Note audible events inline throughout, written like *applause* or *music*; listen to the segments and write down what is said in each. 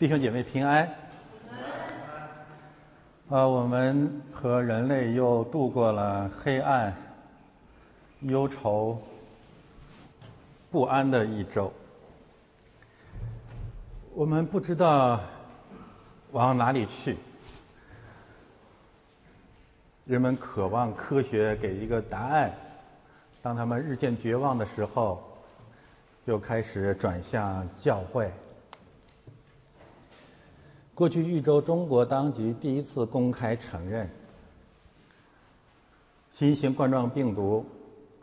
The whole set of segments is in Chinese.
弟兄姐妹平安。啊，我们和人类又度过了黑暗、忧愁、不安的一周。我们不知道往哪里去，人们渴望科学给一个答案。当他们日渐绝望的时候，就开始转向教会。过去一周，中国当局第一次公开承认，新型冠状病毒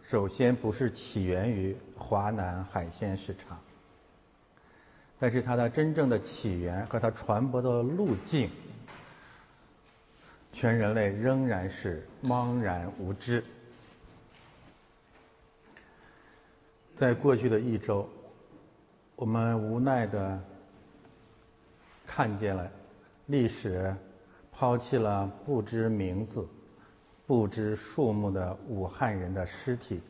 首先不是起源于华南海鲜市场，但是它的真正的起源和它传播的路径，全人类仍然是茫然无知。在过去的一周，我们无奈的。看见了历史抛弃了不知名字、不知数目的武汉人的尸体，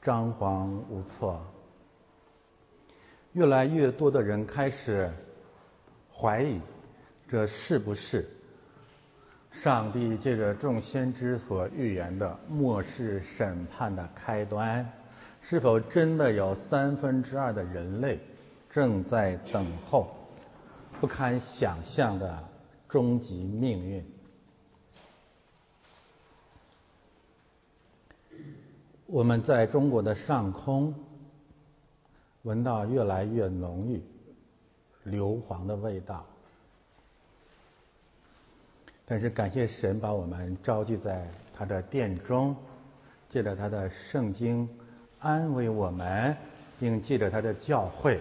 张皇无措。越来越多的人开始怀疑，这是不是上帝借着众先知所预言的末世审判的开端？是否真的有三分之二的人类？正在等候不堪想象的终极命运。我们在中国的上空闻到越来越浓郁硫磺的味道，但是感谢神把我们召集在他的殿中，借着他的圣经安慰我们，并借着他的教诲。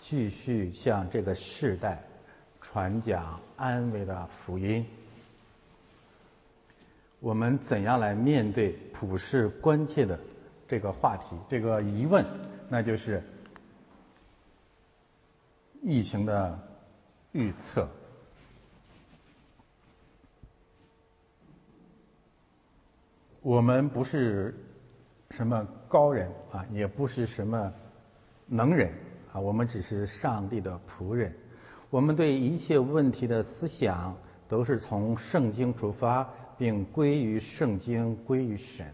继续向这个世代传讲安慰的福音。我们怎样来面对普世关切的这个话题、这个疑问？那就是疫情的预测。我们不是什么高人啊，也不是什么能人。啊，我们只是上帝的仆人，我们对一切问题的思想都是从圣经出发，并归于圣经，归于神。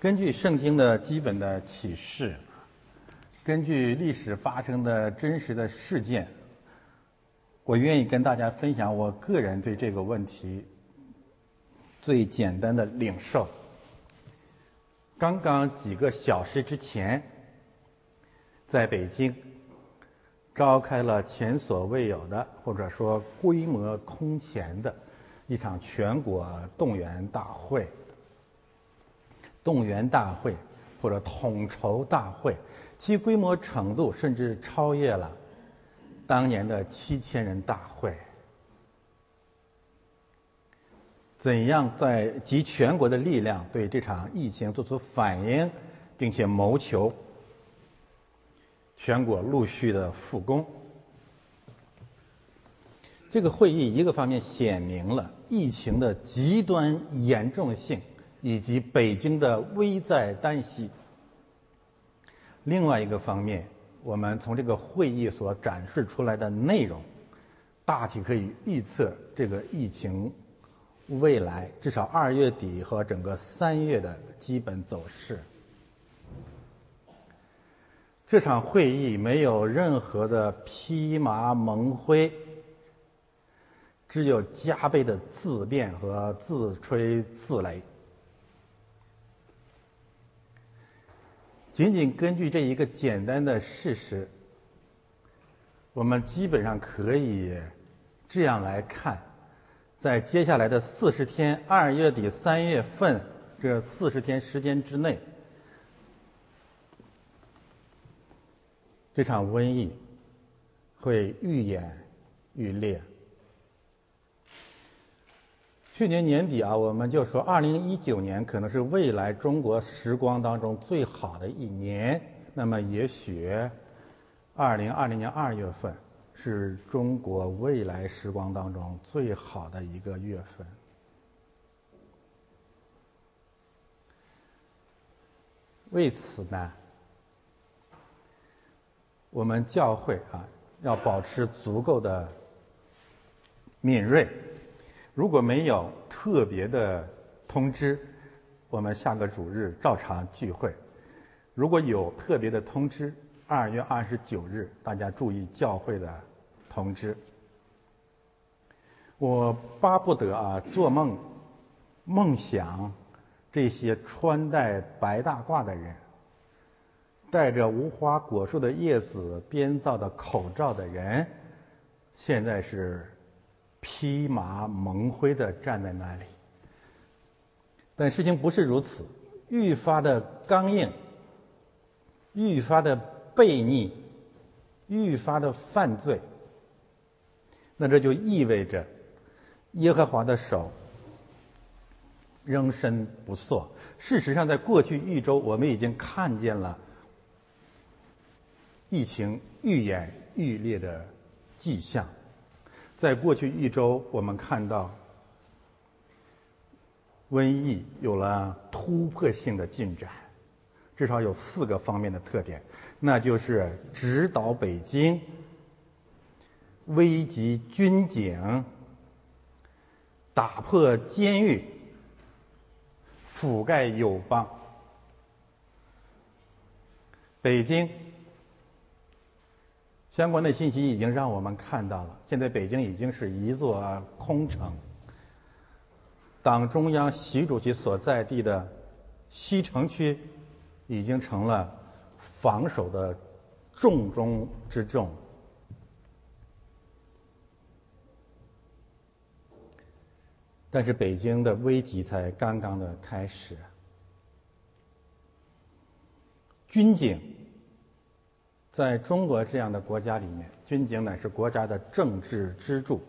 根据圣经的基本的启示，根据历史发生的真实的事件，我愿意跟大家分享我个人对这个问题最简单的领受。刚刚几个小时之前，在北京召开了前所未有的，或者说规模空前的一场全国动员大会。动员大会或者统筹大会，其规模程度甚至超越了当年的七千人大会。怎样在集全国的力量对这场疫情做出反应，并且谋求全国陆续的复工？这个会议一个方面显明了疫情的极端严重性以及北京的危在旦夕。另外一个方面，我们从这个会议所展示出来的内容，大体可以预测这个疫情。未来至少二月底和整个三月的基本走势。这场会议没有任何的披麻蒙灰，只有加倍的自辩和自吹自擂。仅仅根据这一个简单的事实，我们基本上可以这样来看。在接下来的四十天，二月底三月份这四十天时间之内，这场瘟疫会愈演愈烈。去年年底啊，我们就说，二零一九年可能是未来中国时光当中最好的一年。那么，也许二零二零年二月份。是中国未来时光当中最好的一个月份。为此呢，我们教会啊要保持足够的敏锐。如果没有特别的通知，我们下个主日照常聚会。如果有特别的通知，二月二十九日，大家注意教会的通知。我巴不得啊，做梦梦想这些穿戴白大褂的人，戴着无花果树的叶子编造的口罩的人，现在是披麻蒙灰的站在那里。但事情不是如此，愈发的刚硬，愈发的悖逆，愈发的犯罪。那这就意味着。耶和华的手仍伸不缩。事实上，在过去一周，我们已经看见了疫情愈演愈烈的迹象。在过去一周，我们看到瘟疫有了突破性的进展，至少有四个方面的特点，那就是直捣北京、危及军警。打破监狱，覆盖友邦。北京相关的信息已经让我们看到了，现在北京已经是一座空城。党中央习主席所在地的西城区，已经成了防守的重中之重。但是北京的危机才刚刚的开始。军警在中国这样的国家里面，军警乃是国家的政治支柱。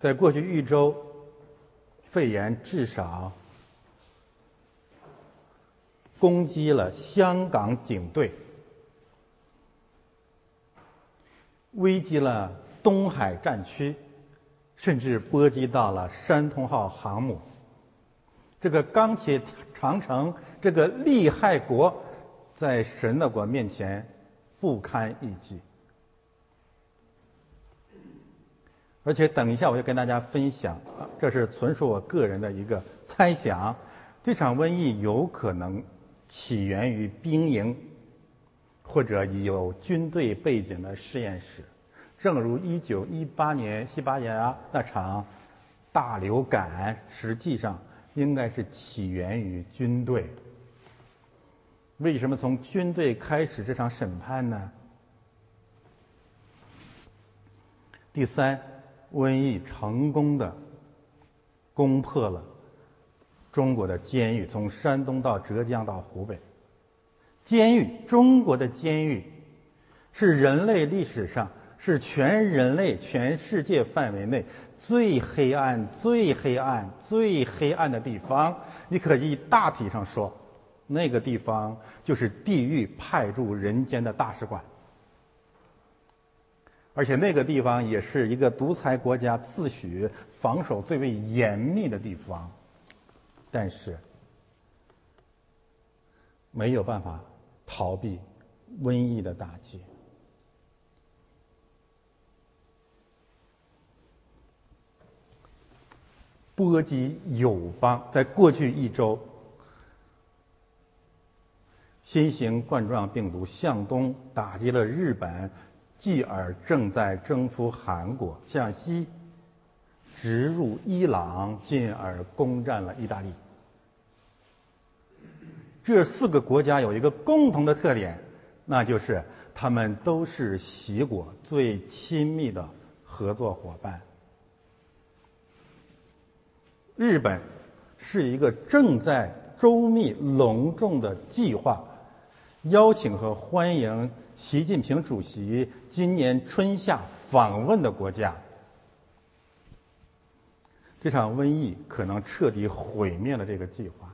在过去一周，肺炎至少攻击了香港警队，危及了东海战区。甚至波及到了山东号航母，这个钢铁长城，这个利害国，在神的国面前不堪一击。而且等一下我要跟大家分享，这是纯属我个人的一个猜想，这场瘟疫有可能起源于兵营或者有军队背景的实验室。正如一九一八年西班牙那场大流感，实际上应该是起源于军队。为什么从军队开始这场审判呢？第三，瘟疫成功的攻破了中国的监狱，从山东到浙江到湖北，监狱，中国的监狱是人类历史上。是全人类、全世界范围内最黑暗、最黑暗、最黑暗的地方。你可以大体上说，那个地方就是地狱派驻人间的大使馆，而且那个地方也是一个独裁国家自诩防守最为严密的地方，但是没有办法逃避瘟疫的打击。波及友邦，在过去一周，新型冠状病毒向东打击了日本，继而正在征服韩国；向西直入伊朗，进而攻占了意大利。这四个国家有一个共同的特点，那就是他们都是习国最亲密的合作伙伴。日本是一个正在周密隆重的计划邀请和欢迎习近平主席今年春夏访问的国家。这场瘟疫可能彻底毁灭了这个计划。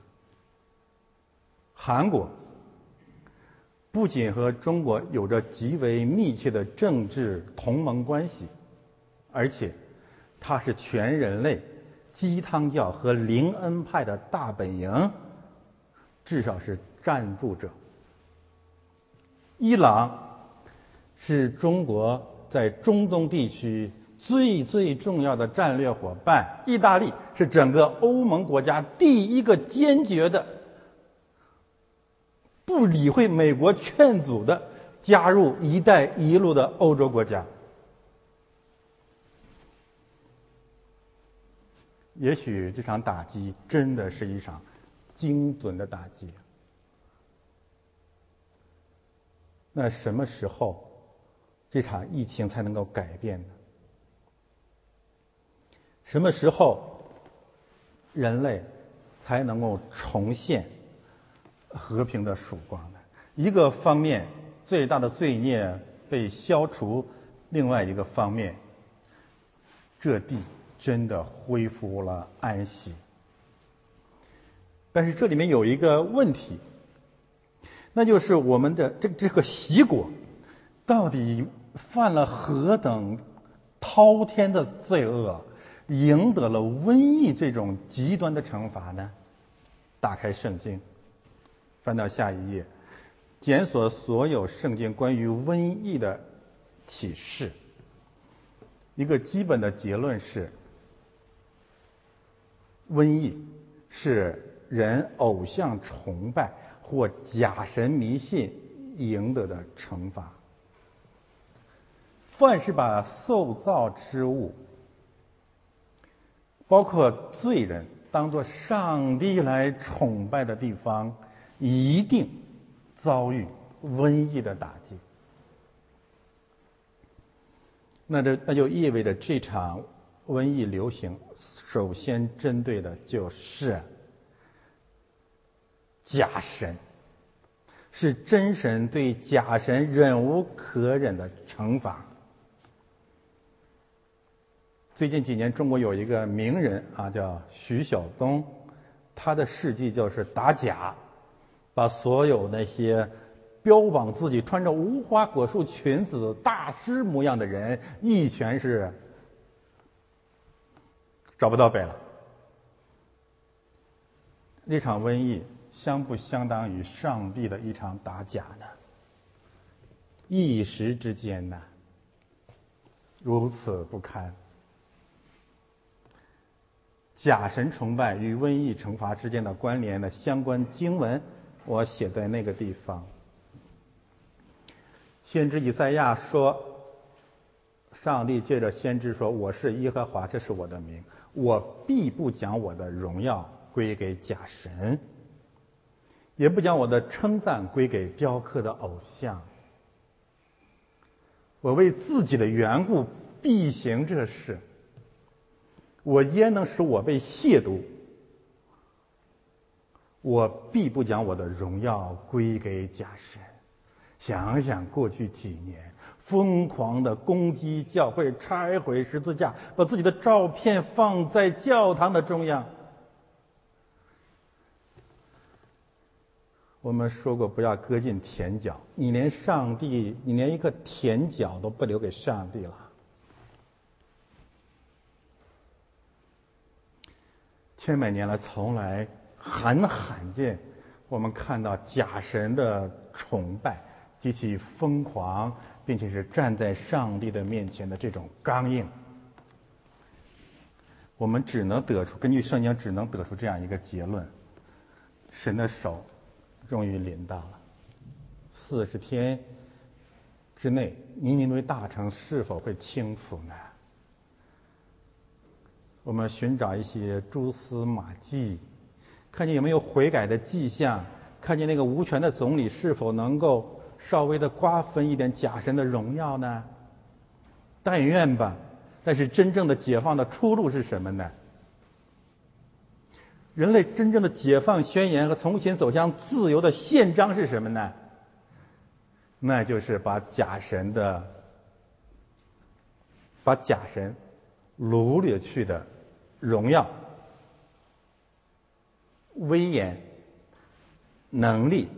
韩国不仅和中国有着极为密切的政治同盟关系，而且它是全人类。鸡汤教和灵恩派的大本营，至少是赞助者。伊朗是中国在中东地区最最重要的战略伙伴，意大利是整个欧盟国家第一个坚决的不理会美国劝阻的加入“一带一路”的欧洲国家。也许这场打击真的是一场精准的打击。那什么时候这场疫情才能够改变呢？什么时候人类才能够重现和平的曙光呢？一个方面，最大的罪孽被消除；另外一个方面，这地。真的恢复了安息，但是这里面有一个问题，那就是我们的这这个习果到底犯了何等滔天的罪恶，赢得了瘟疫这种极端的惩罚呢？打开圣经，翻到下一页，检索所有圣经关于瘟疫的启示，一个基本的结论是。瘟疫是人偶像崇拜或假神迷信赢得的惩罚。凡是把受造之物，包括罪人，当做上帝来崇拜的地方，一定遭遇瘟疫的打击。那这那就意味着这场瘟疫流行。首先针对的就是假神，是真神对假神忍无可忍的惩罚。最近几年，中国有一个名人啊，叫徐晓东，他的事迹就是打假，把所有那些标榜自己穿着无花果树裙子大师模样的人，一拳是。找不到北了。那场瘟疫相不相当于上帝的一场打假呢？一时之间呢，如此不堪。假神崇拜与瘟疫惩罚之间的关联的相关经文，我写在那个地方。先知以赛亚说。上帝借着先知说：“我是耶和华，这是我的名，我必不将我的荣耀归给假神，也不将我的称赞归给雕刻的偶像。我为自己的缘故必行这事，我焉能使我被亵渎？我必不将我的荣耀归给假神。想想过去几年。”疯狂的攻击教会，拆毁十字架，把自己的照片放在教堂的中央。我们说过，不要割尽田角。你连上帝，你连一个田角都不留给上帝了。千百年来，从来很罕见，我们看到假神的崇拜极其疯狂。并且是站在上帝的面前的这种刚硬，我们只能得出根据圣经只能得出这样一个结论：神的手终于临到了。四十天之内，尼尼微大城是否会倾覆呢？我们寻找一些蛛丝马迹，看见有没有悔改的迹象，看见那个无权的总理是否能够。稍微的瓜分一点假神的荣耀呢？但愿吧。但是真正的解放的出路是什么呢？人类真正的解放宣言和重新走向自由的宪章是什么呢？那就是把假神的、把假神掳掠去的荣耀、威严、能力。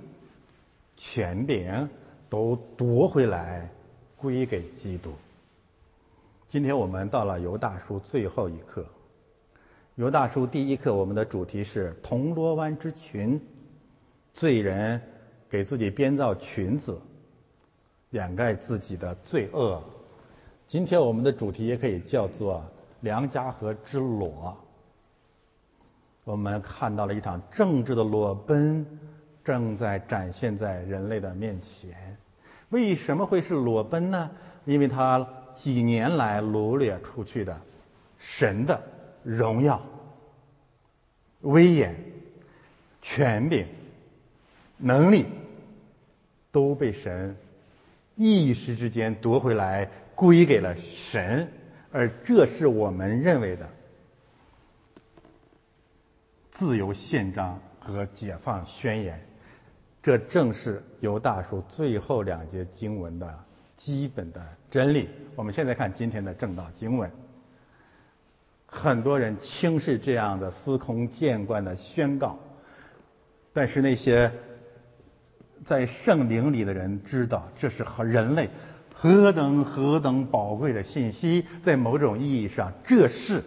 权柄都夺回来，归给基督。今天我们到了犹大叔最后一课。犹大叔第一课，我们的主题是铜锣湾之群，罪人给自己编造裙子，掩盖自己的罪恶。今天我们的主题也可以叫做梁家河之裸。我们看到了一场政治的裸奔正在展现在人类的面前。为什么会是裸奔呢？因为他几年来掳掠出去的神的荣耀、威严、权柄、能力都被神一时之间夺回来。归给了神，而这是我们认为的自由宪章和解放宣言。这正是犹大书最后两节经文的基本的真理。我们现在看今天的正道经文，很多人轻视这样的司空见惯的宣告，但是那些在圣灵里的人知道，这是和人类。何等何等宝贵的信息，在某种意义上，这是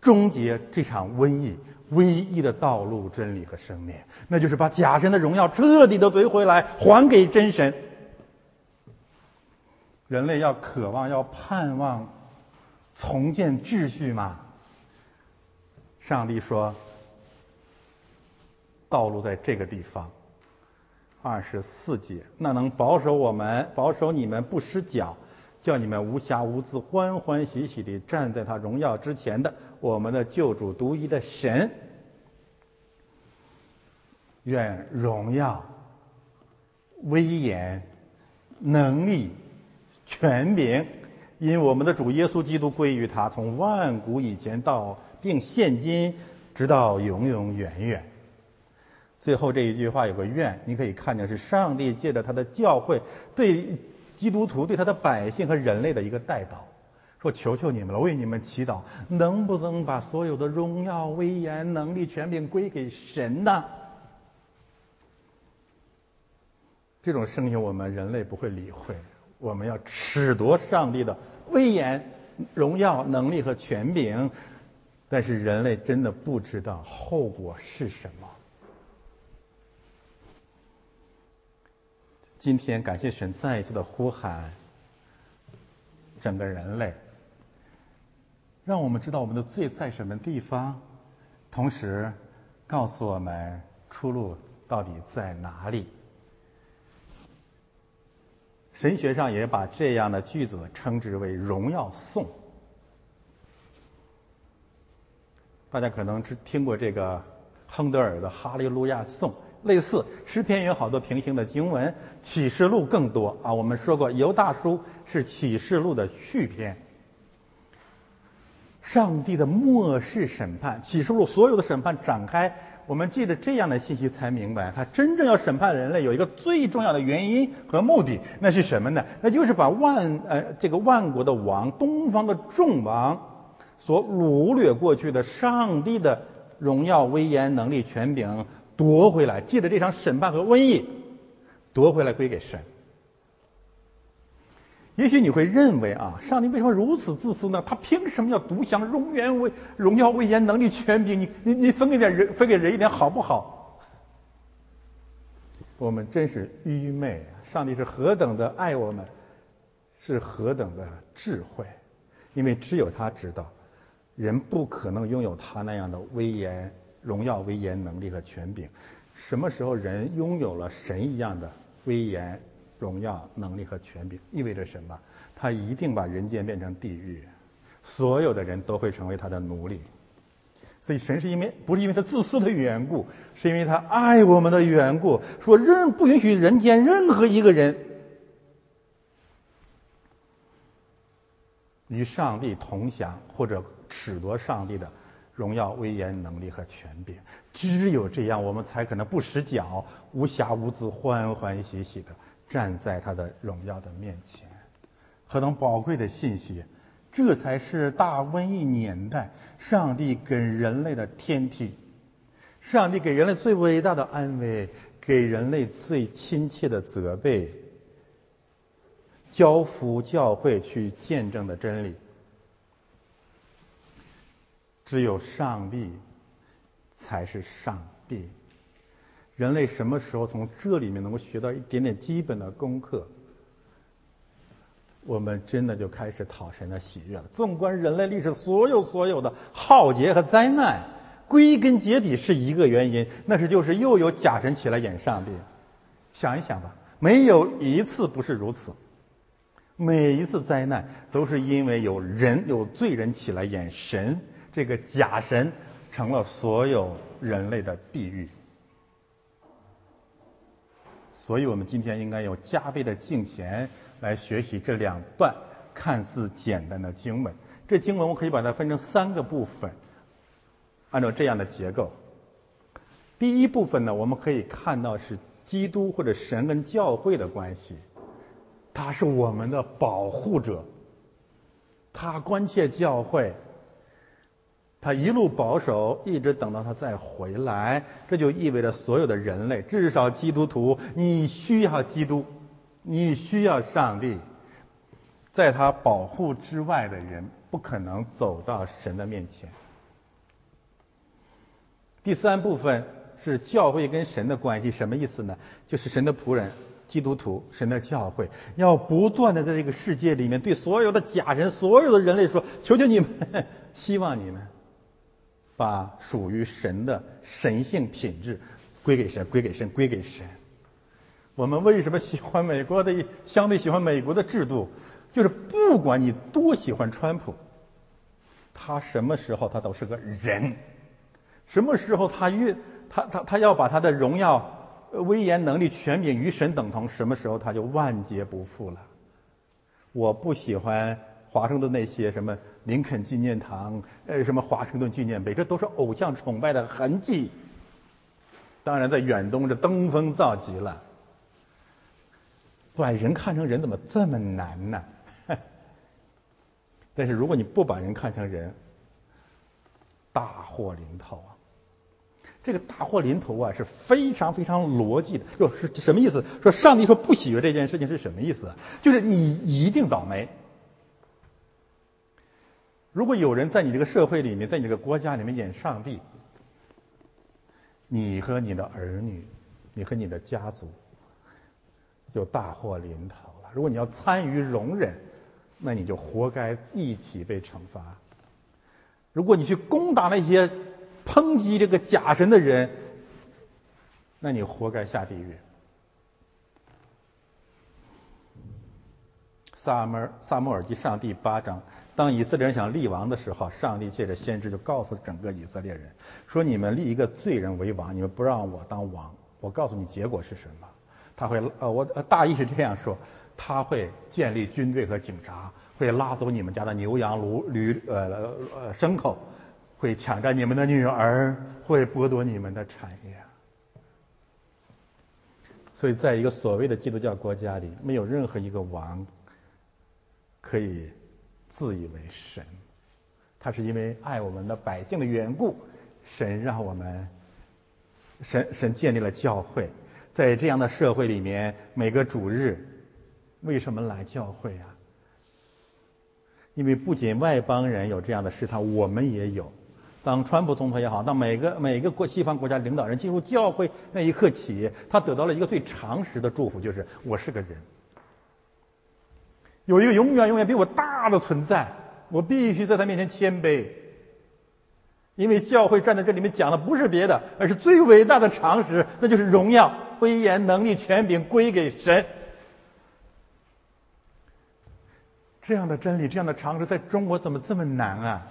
终结这场瘟疫唯一的道路、真理和生命，那就是把假神的荣耀彻底的夺回来，还给真神。人类要渴望、要盼望重建秩序吗？上帝说，道路在这个地方。二十四节，那能保守我们，保守你们不失脚，叫你们无瑕无疵，欢欢喜喜地站在他荣耀之前的我们的救主独一的神，愿荣耀、威严、能力、权柄，因我们的主耶稣基督归于他，从万古以前到并现今，直到永永远远。最后这一句话有个愿，你可以看见是上帝借着他的教会对基督徒、对他的百姓和人类的一个代祷，说：“求求你们了，为你们祈祷，能不能把所有的荣耀、威严、能力、权柄归给神呢？”这种声音我们人类不会理会，我们要褫夺上帝的威严、荣耀、能力和权柄，但是人类真的不知道后果是什么。今天感谢神再一次的呼喊，整个人类，让我们知道我们的罪在什么地方，同时告诉我们出路到底在哪里。神学上也把这样的句子称之为“荣耀颂”。大家可能只听过这个亨德尔的《哈利路亚颂》。类似诗篇有好多平行的经文，启示录更多啊。我们说过，犹大书是启示录的续篇。上帝的末世审判，启示录所有的审判展开，我们借着这样的信息才明白，他真正要审判人类有一个最重要的原因和目的，那是什么呢？那就是把万呃这个万国的王，东方的众王所掳掠过去的上帝的荣耀、威严、能力、权柄。夺回来，借着这场审判和瘟疫，夺回来归给神。也许你会认为啊，上帝为什么如此自私呢？他凭什么要独享荣源威荣耀威严能力权柄？你你你分给点人，分给人一点好不好？我们真是愚昧啊！上帝是何等的爱我们，是何等的智慧，因为只有他知道，人不可能拥有他那样的威严。荣耀、威严、能力和权柄，什么时候人拥有了神一样的威严、荣耀、能力和权柄，意味着什么？他一定把人间变成地狱，所有的人都会成为他的奴隶。所以神是因为不是因为他自私的缘故，是因为他爱我们的缘故，说任不允许人间任何一个人与上帝同享或者褫夺上帝的。荣耀、威严、能力和权柄，只有这样，我们才可能不失脚、无瑕无疵、欢欢喜喜的站在他的荣耀的面前。何等宝贵的信息！这才是大瘟疫年代上帝给人类的天梯，上帝给人类最伟大的安慰，给人类最亲切的责备，交付教会去见证的真理。只有上帝才是上帝。人类什么时候从这里面能够学到一点点基本的功课？我们真的就开始讨神的喜悦了。纵观人类历史所有所有的浩劫和灾难，归根结底是一个原因，那是就是又有假神起来演上帝。想一想吧，没有一次不是如此。每一次灾难都是因为有人有罪人起来演神，这个假神成了所有人类的地狱。所以我们今天应该有加倍的敬虔来学习这两段看似简单的经文。这经文我可以把它分成三个部分，按照这样的结构。第一部分呢，我们可以看到是基督或者神跟教会的关系。他是我们的保护者，他关切教会，他一路保守，一直等到他再回来。这就意味着所有的人类，至少基督徒，你需要基督，你需要上帝，在他保护之外的人，不可能走到神的面前。第三部分是教会跟神的关系，什么意思呢？就是神的仆人。基督徒，神的教会要不断的在这个世界里面对所有的假人、所有的人类说：“求求你们，*laughs* 希望你们把属于神的神性品质归给神，归给神，归给神。”我们为什么喜欢美国的？相对喜欢美国的制度，就是不管你多喜欢川普，他什么时候他都是个人，什么时候他越他他他要把他的荣耀。威严能力权柄与神等同，什么时候他就万劫不复了？我不喜欢华盛顿那些什么林肯纪念堂，呃，什么华盛顿纪念碑，这都是偶像崇拜的痕迹。当然，在远东这登峰造极了。把人看成人怎么这么难呢？*laughs* 但是如果你不把人看成人，大祸临头啊！这个大祸临头啊，是非常非常逻辑的。就是什么意思？说上帝说不喜悦这件事情是什么意思？就是你一定倒霉。如果有人在你这个社会里面，在你这个国家里面演上帝，你和你的儿女，你和你的家族，就大祸临头了。如果你要参与容忍，那你就活该一起被惩罚。如果你去攻打那些。抨击这个假神的人，那你活该下地狱。萨摩萨摩尔记上第八章，当以色列人想立王的时候，上帝借着先知就告诉整个以色列人说：“你们立一个罪人为王，你们不让我当王，我告诉你结果是什么？他会呃，我大意是这样说，他会建立军队和警察，会拉走你们家的牛羊驴驴呃呃牲口。”会抢占你们的女儿，会剥夺你们的产业。所以，在一个所谓的基督教国家里，没有任何一个王可以自以为神。他是因为爱我们的百姓的缘故，神让我们，神神建立了教会。在这样的社会里面，每个主日为什么来教会啊？因为不仅外邦人有这样的试探，我们也有。当川普总统也好，当每个每个国西方国家领导人进入教会那一刻起，他得到了一个最常识的祝福，就是我是个人，有一个永远永远比我大的存在，我必须在他面前谦卑，因为教会站在这里面讲的不是别的，而是最伟大的常识，那就是荣耀、威严、能力、权柄归给神。这样的真理，这样的常识，在中国怎么这么难啊？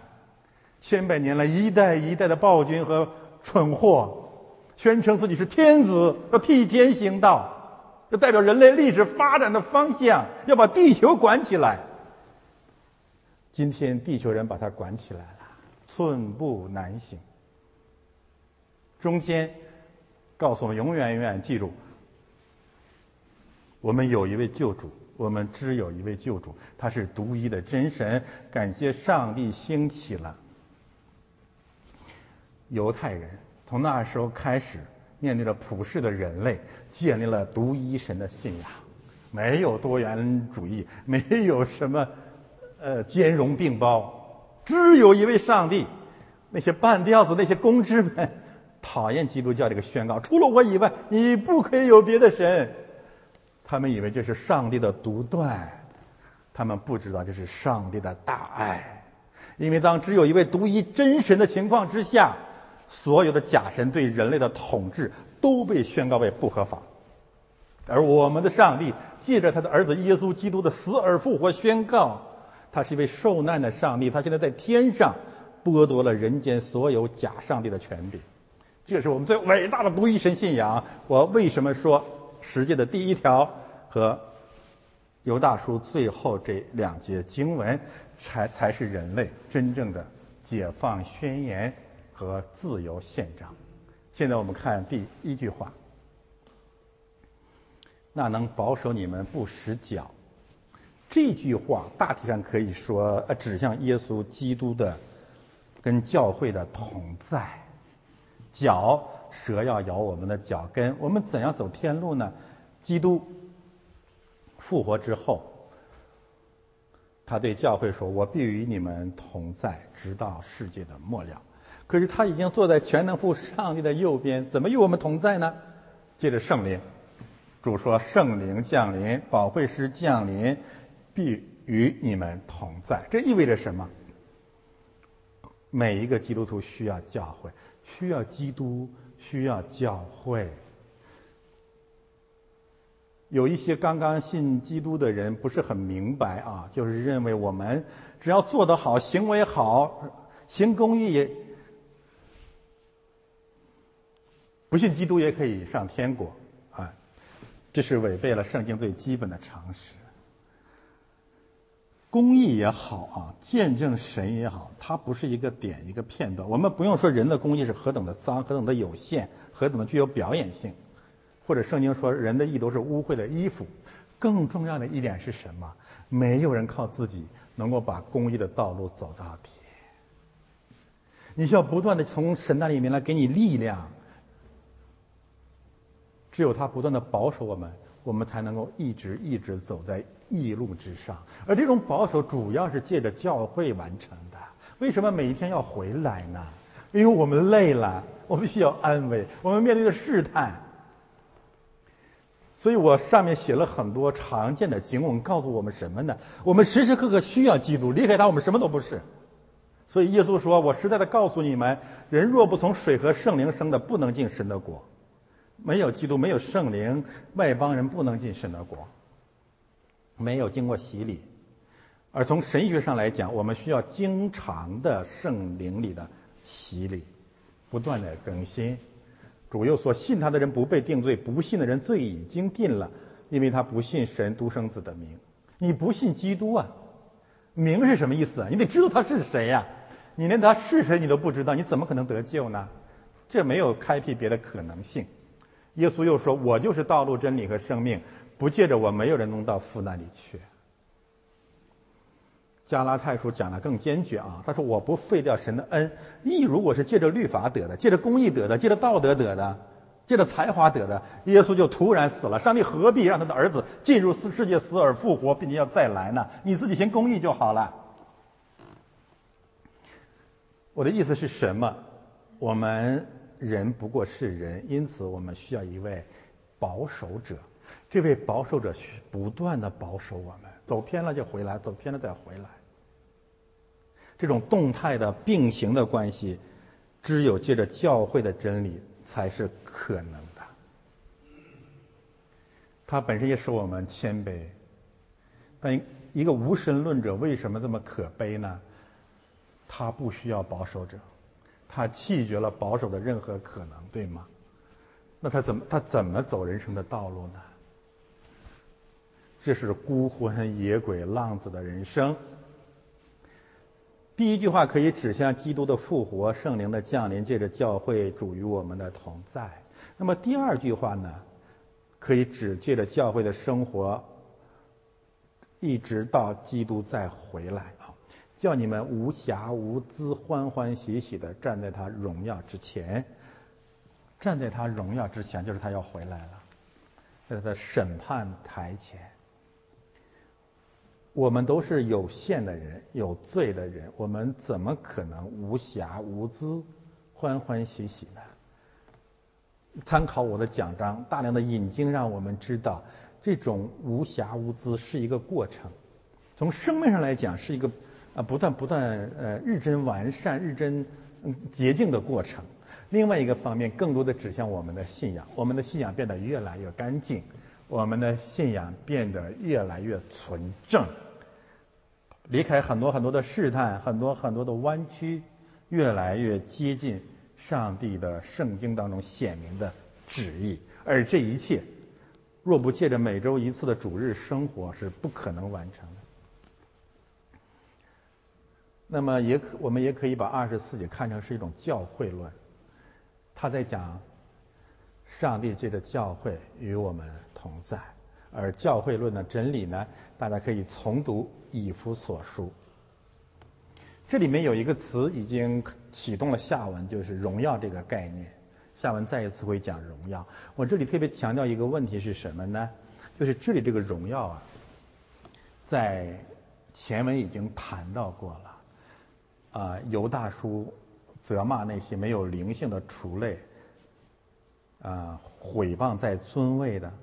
千百年来，一代一代的暴君和蠢货，宣称自己是天子，要替天行道，代表人类历史发展的方向，要把地球管起来。今天地球人把它管起来了，寸步难行。中间告诉我们，永远永远记住，我们有一位救主，我们只有一位救主，他是独一的真神。感谢上帝兴起了。犹太人从那时候开始，面对着普世的人类，建立了独一神的信仰，没有多元主义，没有什么呃兼容并包，只有一位上帝。那些半吊子、那些公知们讨厌基督教这个宣告，除了我以外，你不可以有别的神。他们以为这是上帝的独断，他们不知道这是上帝的大爱。因为当只有一位独一真神的情况之下，所有的假神对人类的统治都被宣告为不合法。而我们的上帝借着他的儿子耶稣基督的死而复活，宣告他是一位受难的上帝。他现在在天上剥夺了人间所有假上帝的权柄。这是我们最伟大的独一神信仰。我为什么说十诫的第一条和犹大叔最后这两节经文才才是人类真正的解放宣言和自由宪章？现在我们看第一句话。那能保守你们不使脚。这句话大体上可以说，呃，指向耶稣基督的跟教会的同在。脚，蛇要咬我们的脚跟，我们怎样走天路呢？基督复活之后，他对教会说：“我必与你们同在，直到世界的末了。”可是他已经坐在全能父上帝的右边，怎么与我们同在呢？借着圣灵。主说：“圣灵降临，宝惠师降临，必与你们同在。”这意味着什么？每一个基督徒需要教会，需要基督，需要教会。有一些刚刚信基督的人不是很明白啊，就是认为我们只要做得好，行为好，行公义，不信基督也可以上天国。啊这是违背了圣经最基本的常识。公益也好啊，见证神也好，它不是一个点一个片段。我们不用说人的公益是何等的脏，何等的有限，何等的具有表演性，或者圣经说人的义都是污秽的衣服。更重要的一点是什么？没有人靠自己能够把公益的道路走到底。你需要不断的从神那里面来给你力量。只有他不断的保守我们，我们才能够一直一直走在义路之上。而这种保守主要是借着教会完成的。为什么每一天要回来呢？因为我们累了，我们需要安慰，我们面对着试探。所以我上面写了很多常见的经文，告诉我们什么呢？我们时时刻刻需要基督，离开他我们什么都不是。所以耶稣说：“我实在的告诉你们，人若不从水和圣灵生的，不能进神的国。”没有基督，没有圣灵，外邦人不能进神的国。没有经过洗礼，而从神学上来讲，我们需要经常的圣灵里的洗礼，不断的更新。主又说：“信他的人不被定罪，不信的人罪已经定了，因为他不信神独生子的名。”你不信基督啊？名是什么意思啊？你得知道他是谁呀？你连他是谁你都不知道，你怎么可能得救呢？这没有开辟别的可能性。耶稣又说：“我就是道路、真理和生命，不借着我，没有人能到父那里去。”加拉太书讲的更坚决啊，他说：“我不废掉神的恩，义如果是借着律法得的，借着公义得的，借着道德得的，借着才华得的，耶稣就突然死了。上帝何必让他的儿子进入世世界死而复活，并且要再来呢？你自己行公义就好了。”我的意思是什么？我们。人不过是人，因此我们需要一位保守者。这位保守者不断的保守我们，走偏了就回来，走偏了再回来。这种动态的并行的关系，只有借着教会的真理才是可能的。它本身也使我们谦卑。但一个无神论者为什么这么可悲呢？他不需要保守者。他弃绝了保守的任何可能，对吗？那他怎么他怎么走人生的道路呢？这是孤魂野鬼、浪子的人生。第一句话可以指向基督的复活、圣灵的降临，借着教会主与我们的同在。那么第二句话呢，可以指借着教会的生活，一直到基督再回来。叫你们无暇无资、欢欢喜喜的站在他荣耀之前，站在他荣耀之前，就是他要回来了，在他的审判台前。我们都是有限的人，有罪的人，我们怎么可能无暇无资、欢欢喜喜呢？参考我的讲章，大量的引经让我们知道，这种无暇无资是一个过程。从生命上来讲是一个啊不断不断呃日臻完善、日臻洁净的过程。另外一个方面，更多的指向我们的信仰，我们的信仰变得越来越干净，我们的信仰变得越来越纯正，离开很多很多的试探，很多很多的弯曲，越来越接近上帝的圣经当中显明的旨意。而这一切，若不借着每周一次的主日生活，是不可能完成的。那么，也可我们也可以把二十四节看成是一种教会论。他在讲，上帝借着教会与我们同在，而教会论的真理呢，大家可以重读以弗所书。这里面有一个词已经启动了下文，就是荣耀这个概念。下文再一次会讲荣耀。我这里特别强调一个问题是什么呢？就是这里这个荣耀啊，在前文已经谈到过了。啊，犹大书。责骂那些没有灵性的畜类，啊，毁谤在尊位的，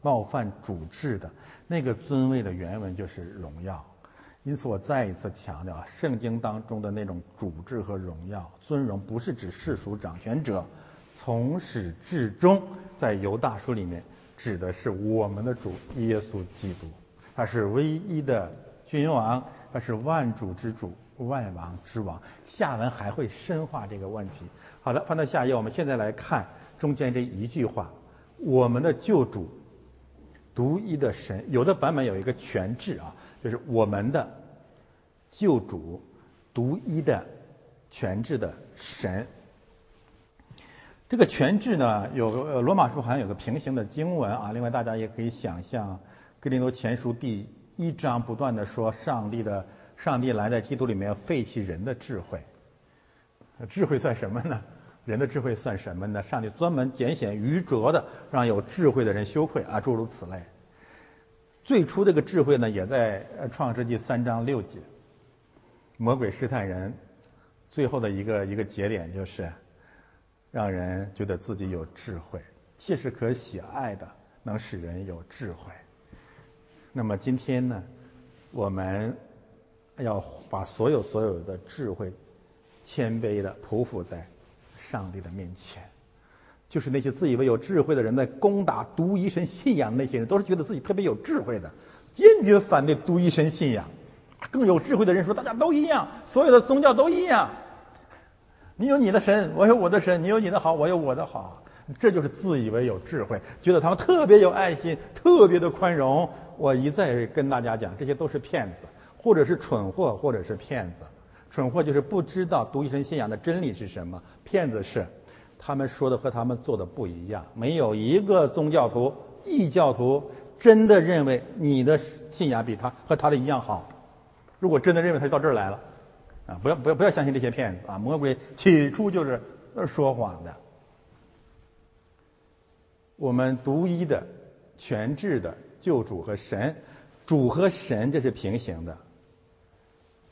冒犯主治的，那个尊位的原文就是荣耀。因此，我再一次强调，圣经当中的那种主治和荣耀、尊荣，不是指世俗掌权者，从始至终，在犹大书里面指的是我们的主耶稣基督，他是唯一的君王，他是万主之主。万王之王，下文还会深化这个问题。好的，翻到下一页，我们现在来看中间这一句话：我们的救主，独一的神。有的版本有一个全志啊，就是我们的救主，独一的全志的神。这个全志呢，有罗马书好像有个平行的经文啊。另外，大家也可以想象，哥林多前书第一章不断的说上帝的。上帝来在基督里面废弃人的智慧，智慧算什么呢？人的智慧算什么呢？上帝专门拣选愚拙的，让有智慧的人羞愧啊，诸如此类。最初这个智慧呢，也在创世纪三章六节，魔鬼试探人，最后的一个一个节点就是，让人觉得自己有智慧，切是可喜爱的，能使人有智慧。那么今天呢，我们。要把所有所有的智慧谦卑的匍匐在上帝的面前，就是那些自以为有智慧的人在攻打独一神信仰那些人，都是觉得自己特别有智慧的，坚决反对独一神信仰。更有智慧的人说，大家都一样，所有的宗教都一样。你有你的神，我有我的神；你有你的好，我有我的好。这就是自以为有智慧，觉得他们特别有爱心，特别的宽容。我一再跟大家讲，这些都是骗子。或者是蠢货，或者是骗子。蠢货就是不知道独一神信仰的真理是什么；骗子是他们说的和他们做的不一样。没有一个宗教徒、异教徒真的认为你的信仰比他和他的一样好。如果真的认为，他就到这儿来了啊！不要不要不要相信这些骗子啊！魔鬼起初就是说谎的。我们独一的、全智的救主和神，主和神这是平行的。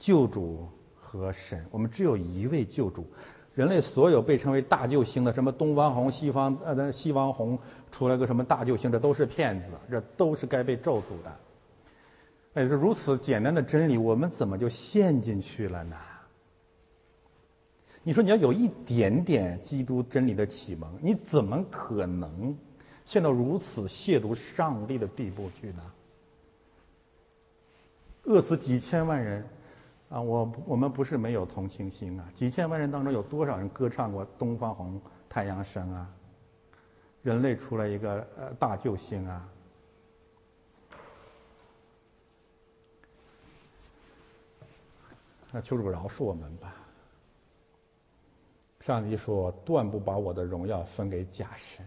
救主和神，我们只有一位救主。人类所有被称为大救星的，什么东方红、西方呃西方红，出来个什么大救星，这都是骗子，这都是该被咒诅的。哎，是如此简单的真理，我们怎么就陷进去了呢？你说你要有一点点基督真理的启蒙，你怎么可能陷到如此亵渎上帝的地步去呢？饿死几千万人。啊，我我们不是没有同情心啊！几千万人当中有多少人歌唱过《东方红》《太阳升》啊？人类出来一个呃大救星啊！那求主饶恕我们吧！上帝说：“断不把我的荣耀分给假神。”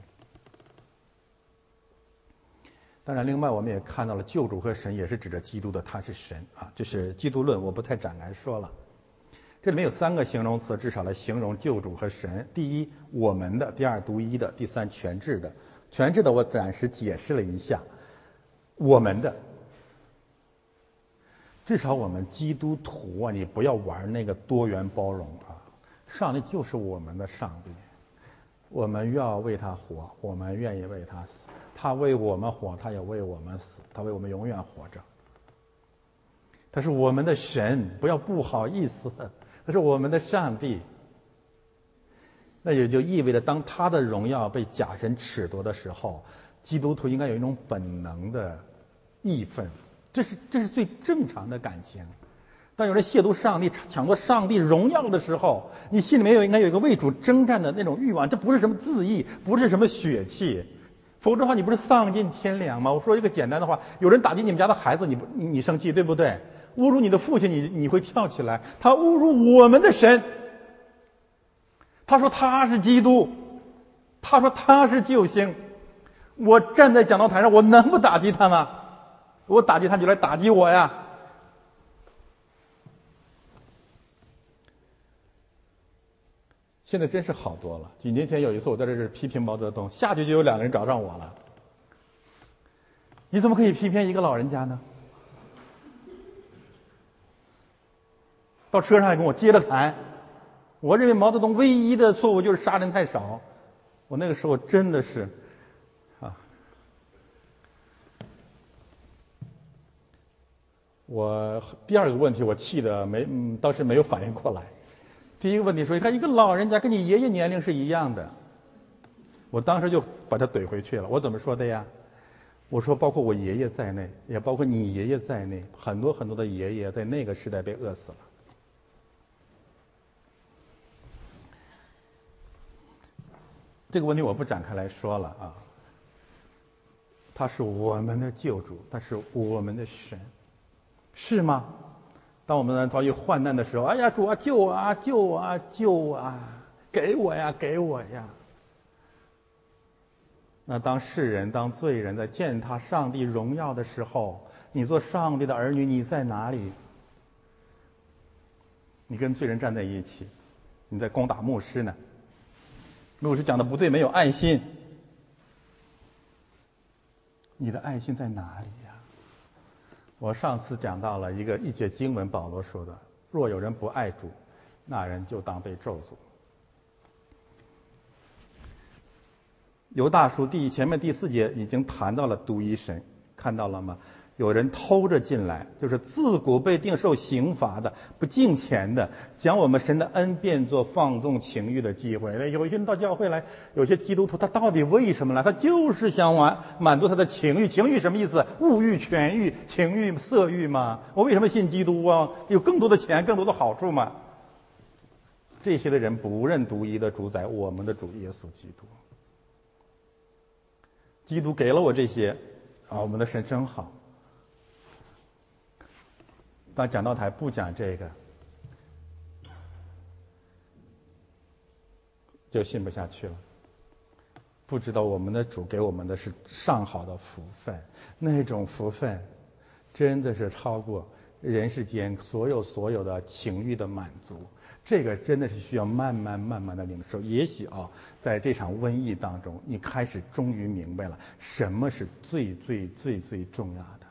当然，另外我们也看到了救主和神也是指着基督的，他是神啊，这是基督论，我不太展开说了。这里面有三个形容词，至少来形容救主和神：第一，我们的；第二，独一的；第三，全智的。全智的我暂时解释了一下，我们的，至少我们基督徒啊，你不要玩那个多元包容啊，上帝就是我们的上帝。我们要为他活，我们愿意为他死。他为我们活，他也为我们死。他为我们永远活着。他是我们的神，不要不好意思，他是我们的上帝。那也就意味着，当他的荣耀被假神褫夺的时候，基督徒应该有一种本能的义愤，这是这是最正常的感情。当有人亵渎上帝、抢夺上帝荣耀的时候，你心里面有应该有一个为主征战的那种欲望，这不是什么自义，不是什么血气，否则的话，你不是丧尽天良吗？我说一个简单的话，有人打击你们家的孩子，你不你你生气对不对？侮辱你的父亲，你你会跳起来。他侮辱我们的神，他说他是基督，他说他是救星。我站在讲道台上，我能不打击他吗？我打击他就来打击我呀。现在真是好多了。几年前有一次，我在这是批评毛泽东，下去就有两个人找上我了。你怎么可以批评一个老人家呢？到车上还跟我接着谈。我认为毛泽东唯一的错误就是杀人太少。我那个时候真的是啊，我第二个问题我气的没，嗯当时没有反应过来。第一个问题说，你看一个老人家跟你爷爷年龄是一样的，我当时就把他怼回去了。我怎么说的呀？我说包括我爷爷在内，也包括你爷爷在内，很多很多的爷爷在那个时代被饿死了。这个问题我不展开来说了啊。他是我们的救主，他是我们的神，是吗？当我们遭遇患难的时候，哎呀，主啊，救我啊，救我啊，救我啊，给我呀，给我呀。那当世人、当罪人在践踏上帝荣耀的时候，你做上帝的儿女，你在哪里？你跟罪人站在一起，你在攻打牧师呢？牧师讲的不对，没有爱心。你的爱心在哪里？我上次讲到了一个一节经文，保罗说的：“若有人不爱主，那人就当被咒诅。”犹大书第前面第四节已经谈到了独一神，看到了吗？有人偷着进来，就是自古被定受刑罚的、不敬钱的，将我们神的恩变作放纵情欲的机会。那有些人到教会来，有些基督徒他到底为什么来？他就是想完满足他的情欲。情欲什么意思？物欲、权欲、情欲、色欲吗？我为什么信基督啊？有更多的钱，更多的好处吗？这些的人不认独一的主宰，我们的主耶稣基督。基督给了我这些，啊，我们的神真好。当讲道台不讲这个，就信不下去了。不知道我们的主给我们的是上好的福分，那种福分真的是超过人世间所有所有的情欲的满足。这个真的是需要慢慢慢慢的领受。也许啊，在这场瘟疫当中，你开始终于明白了什么是最最最最重要的。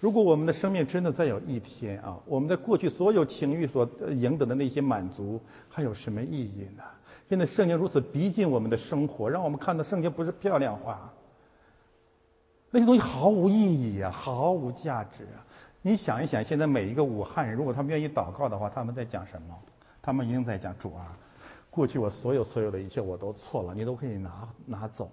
如果我们的生命真的再有一天啊，我们在过去所有情欲所赢得的那些满足，还有什么意义呢？现在圣经如此逼近我们的生活，让我们看到圣经不是漂亮话，那些东西毫无意义啊，毫无价值啊！你想一想，现在每一个武汉人，如果他们愿意祷告的话，他们在讲什么？他们一定在讲主啊，过去我所有所有的一切我都错了，你都可以拿拿走。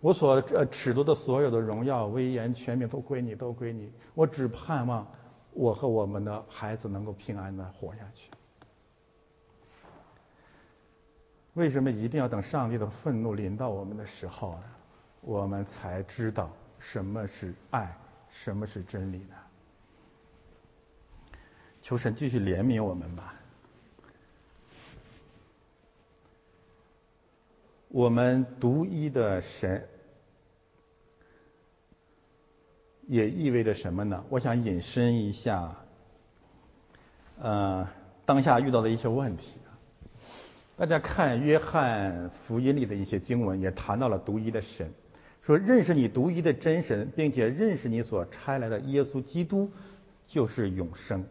我所呃尺度的所有的荣耀、威严、权柄都归你，都归你。我只盼望我和我们的孩子能够平安的活下去。为什么一定要等上帝的愤怒临到我们的时候呢？我们才知道什么是爱，什么是真理呢？求神继续怜悯我们吧。我们独一的神，也意味着什么呢？我想引申一下，呃，当下遇到的一些问题。大家看约翰福音里的一些经文，也谈到了独一的神，说认识你独一的真神，并且认识你所差来的耶稣基督，就是永生。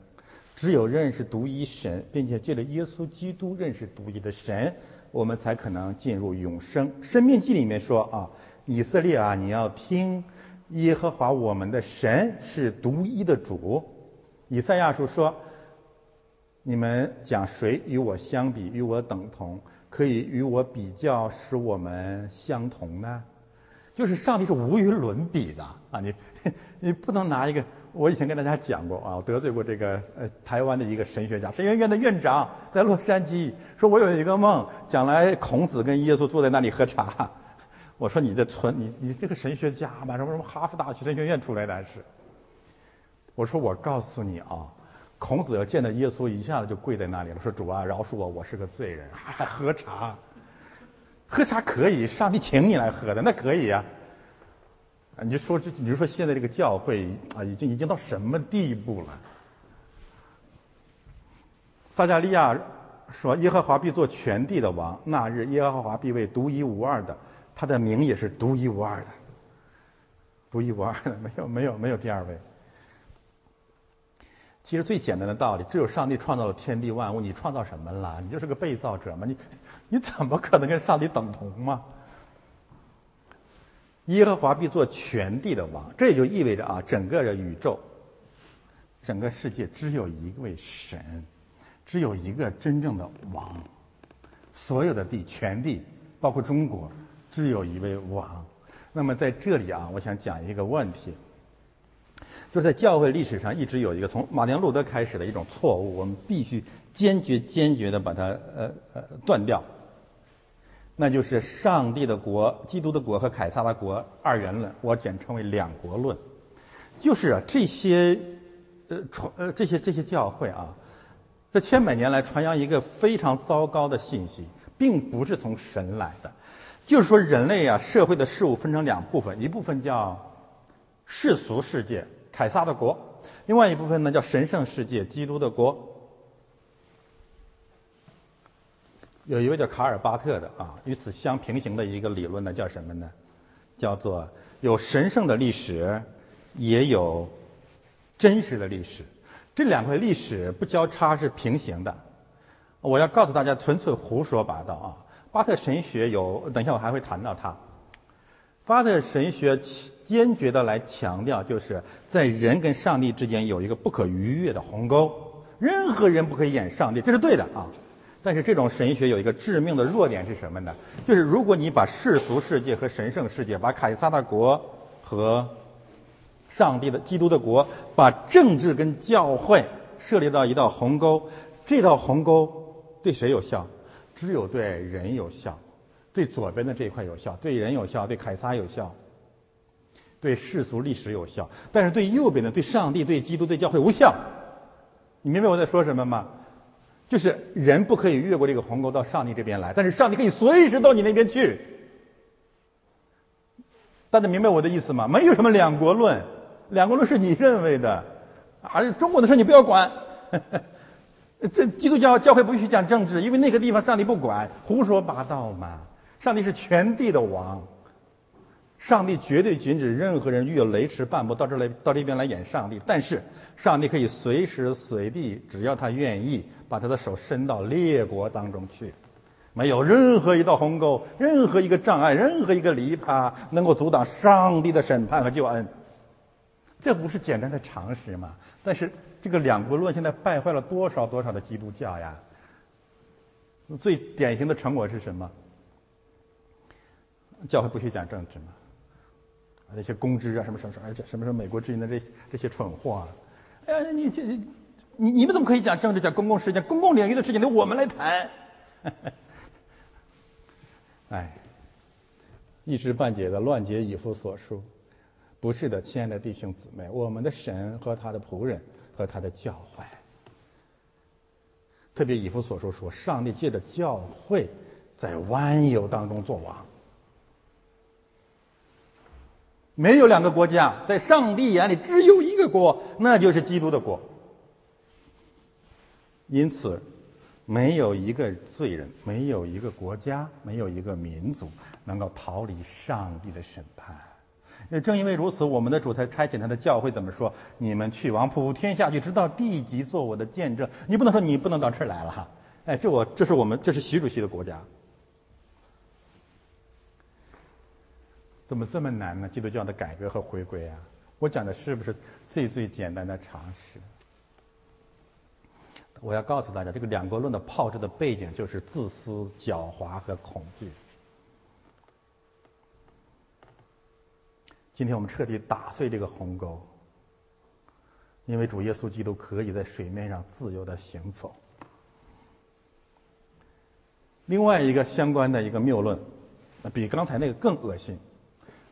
只有认识独一神，并且借着耶稣基督认识独一的神。我们才可能进入永生。生命记里面说啊，以色列啊，你要听，耶和华我们的神是独一的主。以赛亚书说：“你们讲谁与我相比，与我等同，可以与我比较，使我们相同呢？”就是上帝是无与伦比的啊！你 *laughs* 你不能拿一个，我以前跟大家讲过啊，得罪过这个呃台湾的一个神学家，神学院的院长，在洛杉矶，说我有一个梦，将来孔子跟耶稣坐在那里喝茶。我说你这纯你你这个神学家嘛，什么什么哈佛大学神学院出来的还是？我说我告诉你啊，孔子要见到耶稣，一下子就跪在那里了，说主啊，饶恕我，我是个罪人，*laughs* 还喝茶。喝茶可以，上帝请你来喝的，那可以啊。你就说这，你就说现在这个教会啊，已经已经到什么地步了？撒加利亚说：“耶和华必做全地的王，那日耶和华必为独一无二的，他的名也是独一无二的，独一无二的，*laughs* 没有没有没有第二位。”其实最简单的道理，只有上帝创造了天地万物，你创造什么了？你就是个被造者嘛，你 *laughs* 你怎么可能跟上帝等同吗？耶和华必做全地的王，这也就意味着啊，整个的宇宙，整个世界只有一位神，只有一个真正的王，所有的地，全地，包括中国，只有一位王。那么在这里啊，我想讲一个问题。就是在教会历史上一直有一个从马丁路德开始的一种错误，我们必须坚决坚决的把它呃呃断掉。那就是上帝的国、基督的国和凯撒的国二元论，我简称为两国论。就是啊这些呃传呃这些这些教会啊，这千百年来传扬一个非常糟糕的信息，并不是从神来的。就是说人类啊社会的事物分成两部分，一部分叫世俗世界。凯撒的国，另外一部分呢叫神圣世界，基督的国。有一位叫卡尔巴特的啊，与此相平行的一个理论呢叫什么呢？叫做有神圣的历史，也有真实的历史，这两块历史不交叉是平行的。我要告诉大家，纯粹胡说八道啊！巴特神学有，等一下我还会谈到他。巴特神学坚决的来强调，就是在人跟上帝之间有一个不可逾越的鸿沟，任何人不可以演上帝，这是对的啊。但是这种神学有一个致命的弱点是什么呢？就是如果你把世俗世界和神圣世界，把凯撒的国和上帝的基督的国，把政治跟教会设立到一道鸿沟，这道鸿沟对谁有效？只有对人有效。对左边的这一块有效，对人有效，对凯撒有效，对世俗历史有效，但是对右边的，对上帝、对基督、对教会无效。你明白我在说什么吗？就是人不可以越过这个鸿沟到上帝这边来，但是上帝可以随时到你那边去。大家明白我的意思吗？没有什么两国论，两国论是你认为的，而中国的事你不要管。这基督教教会不允许讲政治，因为那个地方上帝不管，胡说八道嘛。上帝是全地的王，上帝绝对禁止任何人越雷池半步到这来到这边来演上帝。但是上帝可以随时随地，只要他愿意，把他的手伸到列国当中去，没有任何一道鸿沟，任何一个障碍，任何一个篱笆能够阻挡上帝的审判和救恩。这不是简单的常识吗？但是这个两国论现在败坏了多少多少的基督教呀？最典型的成果是什么？教会不许讲政治嘛？那些公知啊，什么什么什么，而且什么什么美国之音的这这些蠢货啊，哎呀，你这你你们怎么可以讲政治、讲公共事件、公共领域的事情，由我们来谈？*laughs* 哎，一知半解的乱解以弗所述，不是的，亲爱的弟兄姊妹，我们的神和他的仆人和他的教诲，特别以弗所书说，上帝借着教会在万有当中作王。没有两个国家，在上帝眼里只有一个国，那就是基督的国。因此，没有一个罪人，没有一个国家，没有一个民族能够逃离上帝的审判。也正因为如此，我们的主才差遣他的教会怎么说？你们去往普天下去，直到地极，做我的见证。你不能说你不能到这儿来了哈。哎，这我这是我们这是习主席的国家。怎么这么难呢？基督教的改革和回归啊！我讲的是不是最最简单的常识？我要告诉大家，这个两国论的炮制的背景就是自私、狡猾和恐惧。今天我们彻底打碎这个鸿沟，因为主耶稣基督可以在水面上自由的行走。另外一个相关的一个谬论，比刚才那个更恶心。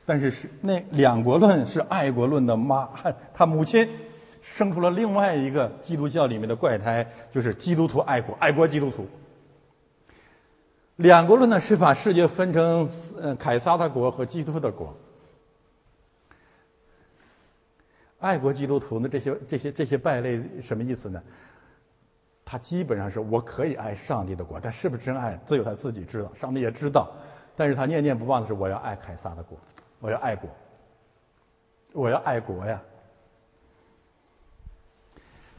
但是是那两国论是爱国论的妈，*laughs* 他母亲生出了另外一个基督教里面的怪胎，就是基督徒爱国，爱国基督徒。两国论呢是把世界分成呃凯撒的国和基督的国。爱国基督徒呢这些这些这些败类什么意思呢？他基本上是我可以爱上帝的国，但是不是真爱，只有他自己知道，上帝也知道。但是他念念不忘的是我要爱凯撒的国。我要爱国，我要爱国呀！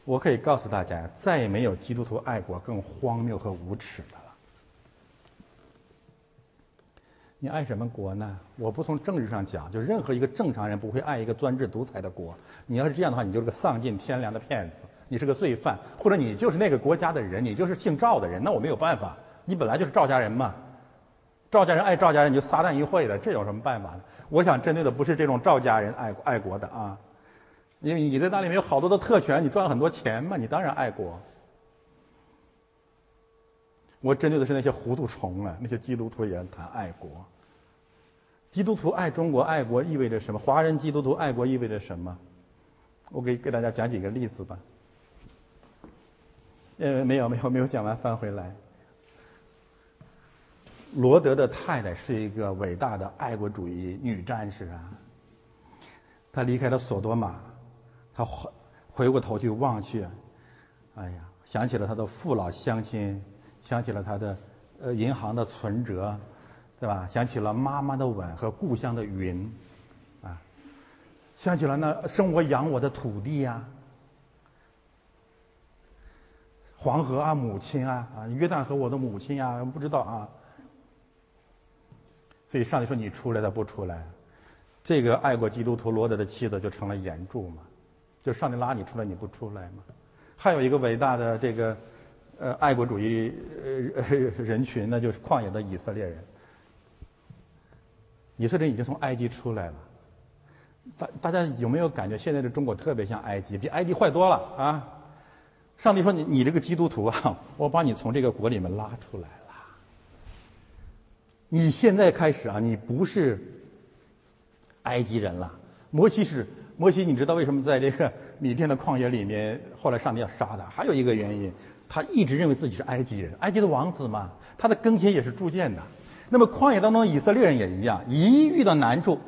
我可以告诉大家，再也没有基督徒爱国更荒谬和无耻了。你爱什么国呢？我不从政治上讲，就任何一个正常人不会爱一个专制独裁的国。你要是这样的话，你就是个丧尽天良的骗子，你是个罪犯，或者你就是那个国家的人，你就是姓赵的人，那我没有办法，你本来就是赵家人嘛。赵家人爱赵家人，你就撒旦一会的，这有什么办法呢？我想针对的不是这种赵家人爱爱国的啊，因为你在那里面有好多的特权，你赚了很多钱嘛，你当然爱国。我针对的是那些糊涂虫啊，那些基督徒也谈爱国。基督徒爱中国爱国意味着什么？华人基督徒爱国意味着什么？我给给大家讲几个例子吧。呃，没有没有没有讲完，翻回来。罗德的太太是一个伟大的爱国主义女战士啊。她离开了索多玛，她回回过头去望去，哎呀，想起了她的父老乡亲，想起了他的呃银行的存折，对吧？想起了妈妈的吻和故乡的云，啊，想起了那生我养我的土地呀，黄河啊，母亲啊，啊，约旦河我的母亲呀，不知道啊。所以上帝说你出来，他不出来。这个爱国基督徒罗德的妻子就成了眼柱嘛，就上帝拉你出来，你不出来嘛。还有一个伟大的这个呃爱国主义呃人群，那就是旷野的以色列人。以色列人已经从埃及出来了。大大家有没有感觉现在的中国特别像埃及，比埃及坏多了啊？上帝说你你这个基督徒啊，我把你从这个国里面拉出来了。你现在开始啊，你不是埃及人了。摩西是摩西，你知道为什么在这个米甸的旷野里面，后来上帝要杀他？还有一个原因，他一直认为自己是埃及人，埃及的王子嘛，他的根基也是铸剑的。那么旷野当中的，以色列人也一样，一遇到难处，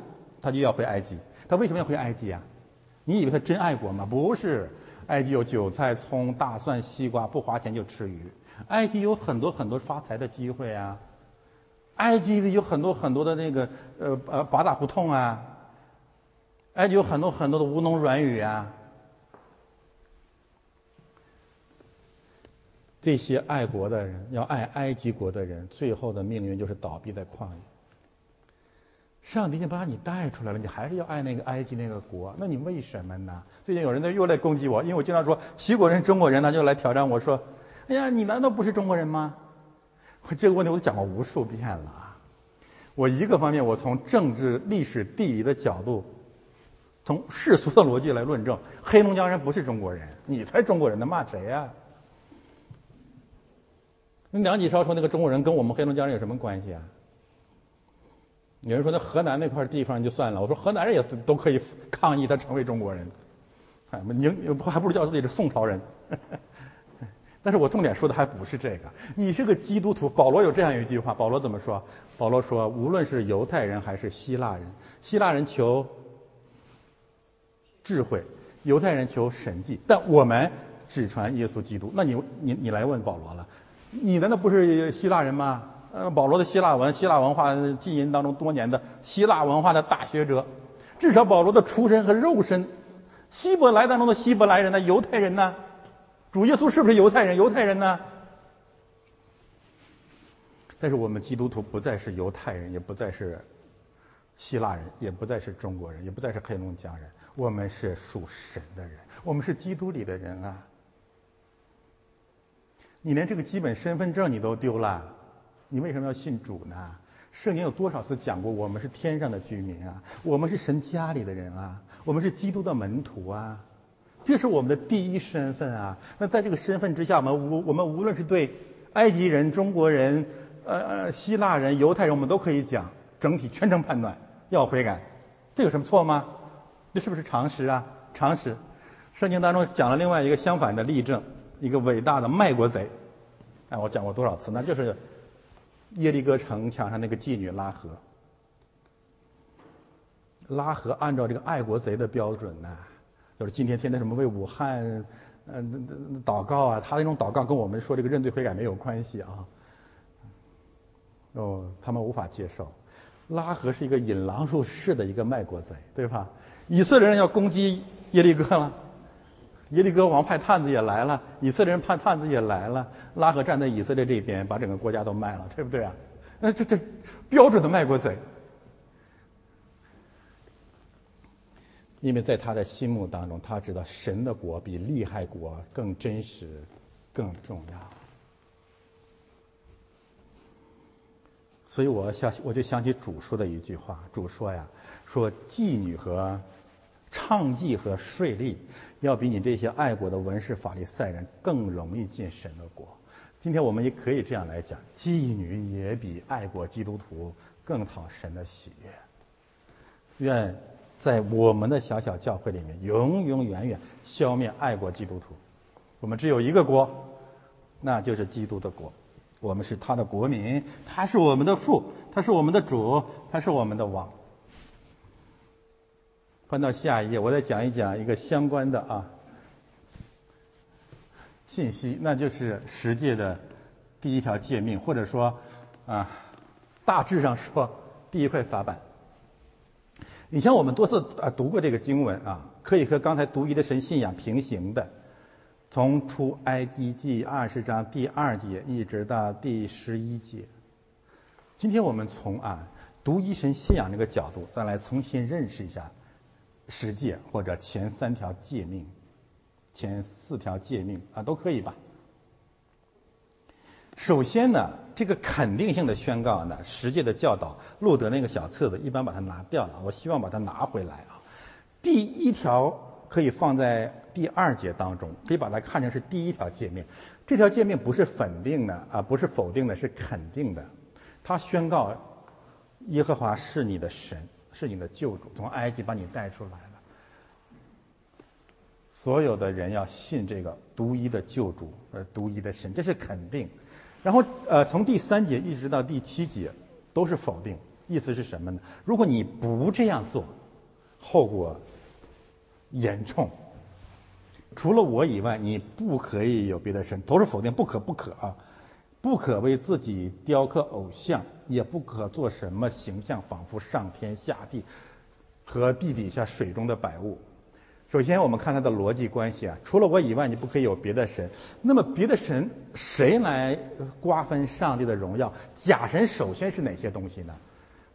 他就要回埃及。他为什么要回埃及啊？你以为他真爱国吗？不是，埃及有韭菜、葱、大蒜、西瓜，不花钱就吃鱼。埃及有很多很多发财的机会啊。埃及有很多很多的那个呃呃八大胡同啊，埃及有很多很多的吴侬软语啊，这些爱国的人要爱埃及国的人，最后的命运就是倒闭在旷野。上帝已经把你带出来了，你还是要爱那个埃及那个国，那你为什么呢？最近有人在又来攻击我，因为我经常说西国人、中国人，他就来挑战我说：“哎呀，你难道不是中国人吗？”我这个问题我都讲过无数遍了啊！我一个方面，我从政治、历史、地理的角度，从世俗的逻辑来论证，黑龙江人不是中国人，你才中国人呢，骂谁呀？那梁启超说那个中国人跟我们黑龙江人有什么关系啊？有人说那河南那块地方就算了，我说河南人也都可以抗议他成为中国人，哎，宁还不如叫自己是宋朝人。*laughs* 但是我重点说的还不是这个。你是个基督徒，保罗有这样一句话，保罗怎么说？保罗说，无论是犹太人还是希腊人，希腊人求智慧，犹太人求神迹，但我们只传耶稣基督。那你你你来问保罗了，你难道不是希腊人吗？呃，保罗的希腊文、希腊文化浸淫当中多年的希腊文化的大学者，至少保罗的出身和肉身，希伯来当中的希伯来人呢，犹太人呢？主耶稣是不是犹太人？犹太人呢？但是我们基督徒不再是犹太人，也不再是希腊人，也不再是中国人，也不再是黑龙江人，我们是属神的人，我们是基督里的人啊！你连这个基本身份证你都丢了，你为什么要信主呢？圣经有多少次讲过，我们是天上的居民啊，我们是神家里的人啊，我们是基督的门徒啊，这是我们的第一身份啊。那在这个身份之下，我们无我们无论是对埃及人、中国人、呃呃希腊人、犹太人，我们都可以讲整体全程判断要悔改，这有什么错吗？这是不是常识啊？常识。圣经当中讲了另外一个相反的例证，一个伟大的卖国贼。哎，我讲过多少次？那就是耶利哥城墙上那个妓女拉合。拉合按照这个爱国贼的标准呢，就是今天天天什么为武汉嗯祷告啊，他那种祷告跟我们说这个认罪悔改没有关系啊。哦，他们无法接受。拉合是一个引狼入室的一个卖国贼，对吧？以色列人要攻击耶利哥了。耶利哥王派探子也来了，以色列人派探子也来了，拉合站在以色列这边，把整个国家都卖了，对不对啊？那这这标准的卖国贼，因为在他的心目当中，他知道神的国比利害国更真实、更重要。所以我想，我就想起主说的一句话，主说呀，说妓女和。唱妓和税吏要比你这些爱国的文士法利赛人更容易进神的国。今天我们也可以这样来讲，妓女也比爱国基督徒更讨神的喜悦。愿在我们的小小教会里面，永永远远消灭爱国基督徒。我们只有一个国，那就是基督的国。我们是他的国民，他是我们的父，他是我们的主，他是我们的王。翻到下一页，我再讲一讲一个相关的啊信息，那就是十诫的第一条诫命，或者说啊大致上说第一块法板。以前我们多次啊读过这个经文啊，可以和刚才独一的神信仰平行的，从出埃及记二十章第二节一直到第十一节。今天我们从啊独一神信仰这个角度，再来重新认识一下。十诫或者前三条诫命，前四条诫命啊都可以吧。首先呢，这个肯定性的宣告呢，十诫的教导，路德那个小册子一般把它拿掉了，我希望把它拿回来啊。第一条可以放在第二节当中，可以把它看成是第一条诫命。这条诫命不是否定的啊，不是否定的，是肯定的。它宣告耶和华是你的神。是你的救主，从埃及把你带出来了。所有的人要信这个独一的救主，呃，独一的神，这是肯定。然后，呃，从第三节一直到第七节都是否定，意思是什么呢？如果你不这样做，后果严重。除了我以外，你不可以有别的神，都是否定，不可不可啊。不可为自己雕刻偶像，也不可做什么形象，仿佛上天下地和地底下水中的百物。首先，我们看它的逻辑关系啊，除了我以外，你不可以有别的神。那么，别的神谁来瓜分上帝的荣耀？假神首先是哪些东西呢？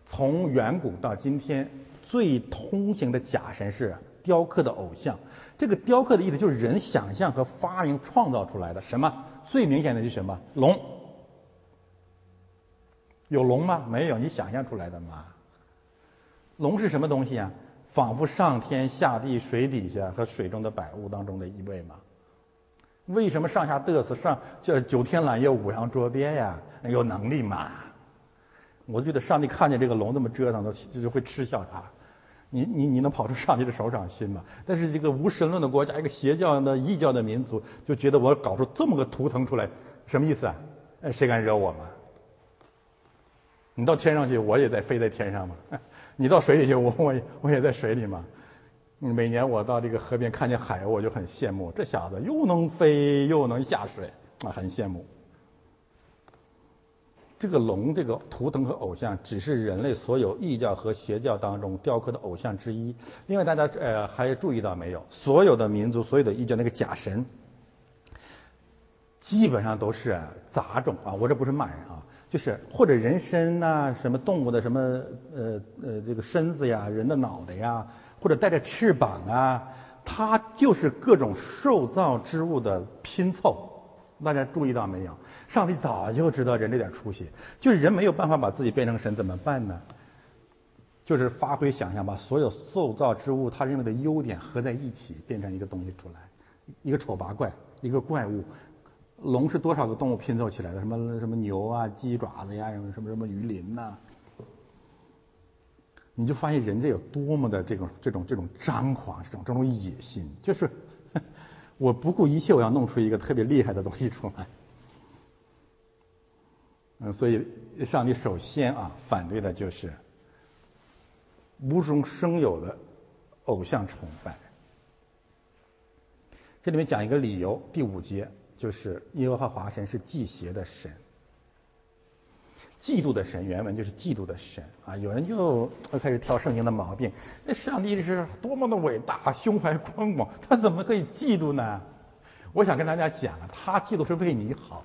从远古到今天，最通行的假神是雕刻的偶像。这个雕刻的意思就是人想象和发明创造出来的。什么？最明显的就是什么？龙。有龙吗？没有，你想象出来的吗？龙是什么东西啊？仿佛上天下地、水底下和水中的百物当中的一位嘛？为什么上下嘚瑟上叫九天揽月、五洋捉鳖呀？有能力嘛？我觉得上帝看见这个龙这么折腾，都就会嗤笑他。你你你能跑出上帝的手掌心吗？但是这个无神论的国家，一个邪教的异教的民族，就觉得我搞出这么个图腾出来，什么意思啊？谁敢惹我吗？你到天上去，我也在飞在天上嘛。*laughs* 你到水里去，我我我也在水里嘛。每年我到这个河边看见海，我就很羡慕，这小子又能飞又能下水，啊，很羡慕。这个龙这个图腾和偶像，只是人类所有异教和邪教当中雕刻的偶像之一。另外，大家呃还注意到没有？所有的民族，所有的异教那个假神，基本上都是杂种啊。我这不是骂人啊。就是或者人身呐，什么动物的什么呃呃这个身子呀，人的脑袋呀，或者带着翅膀啊，它就是各种受造之物的拼凑。大家注意到没有？上帝早就知道人这点出息，就是人没有办法把自己变成神，怎么办呢？就是发挥想象，把所有受造之物他认为的优点合在一起，变成一个东西出来，一个丑八怪，一个怪物。龙是多少个动物拼凑起来的？什么什么牛啊、鸡爪子呀，什么什么什么鱼鳞呐？你就发现人这有多么的这种这种这种张狂，这种这种野心，就是 *laughs* 我不顾一切，我要弄出一个特别厉害的东西出来。嗯，所以上帝首先啊反对的就是无中生有的偶像崇拜。这里面讲一个理由，第五节。就是耶和华神是祭邪的神，嫉妒的神，原文就是嫉妒的神啊。有人就开始挑圣经的毛病，那上帝是多么的伟大，胸怀宽广，他怎么可以嫉妒呢？我想跟大家讲啊，他嫉妒是为你好。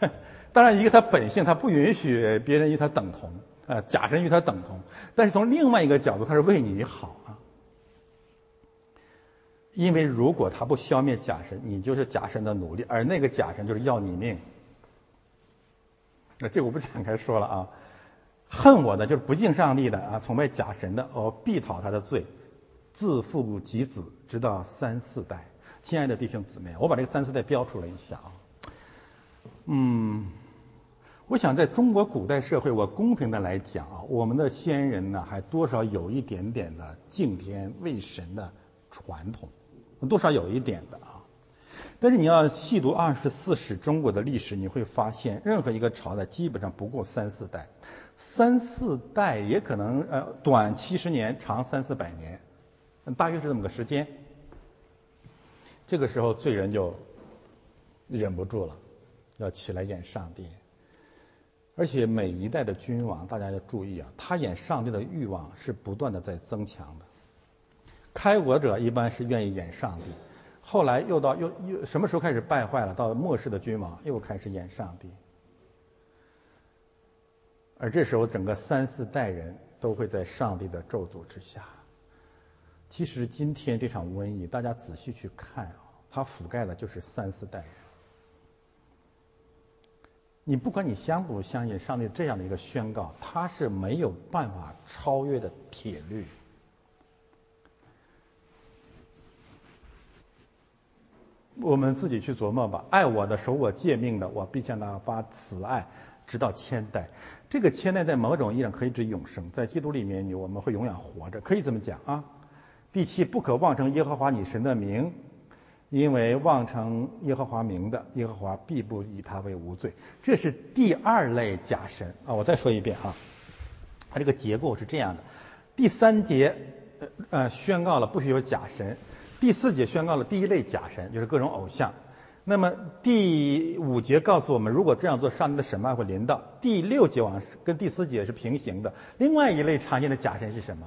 *laughs* 当然，一个他本性，他不允许别人与他等同，呃，假神与他等同。但是从另外一个角度，他是为你好啊。因为如果他不消灭假神，你就是假神的奴隶，而那个假神就是要你命。那这我不展开说了啊。*laughs* 恨我的就是不敬上帝的啊，崇拜假神的，我必讨他的罪，自父及子，直到三四代。亲爱的弟兄姊妹，我把这个三四代标出了一下啊。嗯，我想在中国古代社会，我公平的来讲啊，我们的先人呢，还多少有一点点的敬天畏神的传统。多少有一点的啊，但是你要细读二十四史中国的历史，你会发现任何一个朝代基本上不过三四代，三四代也可能呃短七十年，长三四百年，大约是这么个时间。这个时候罪人就忍不住了，要起来演上帝，而且每一代的君王，大家要注意啊，他演上帝的欲望是不断的在增强的。开国者一般是愿意演上帝，后来又到又又什么时候开始败坏了？到末世的君王又开始演上帝，而这时候整个三四代人都会在上帝的咒诅之下。其实今天这场瘟疫，大家仔细去看啊，它覆盖的就是三四代人。你不管你相不相信上帝这样的一个宣告，它是没有办法超越的铁律。我们自己去琢磨吧。爱我的、守我诫命的，我必向他发慈爱，直到千代。这个千代在某种意义上可以指永生，在基督里面，你我们会永远活着，可以这么讲啊。第七，不可妄称耶和华你神的名，因为妄称耶和华名的，耶和华必不以他为无罪。这是第二类假神啊。我再说一遍啊，它这个结构是这样的：第三节呃宣告了不许有假神。第四节宣告了第一类假神，就是各种偶像。那么第五节告诉我们，如果这样做，上帝的审判会临到。第六节往跟第四节是平行的。另外一类常见的假神是什么？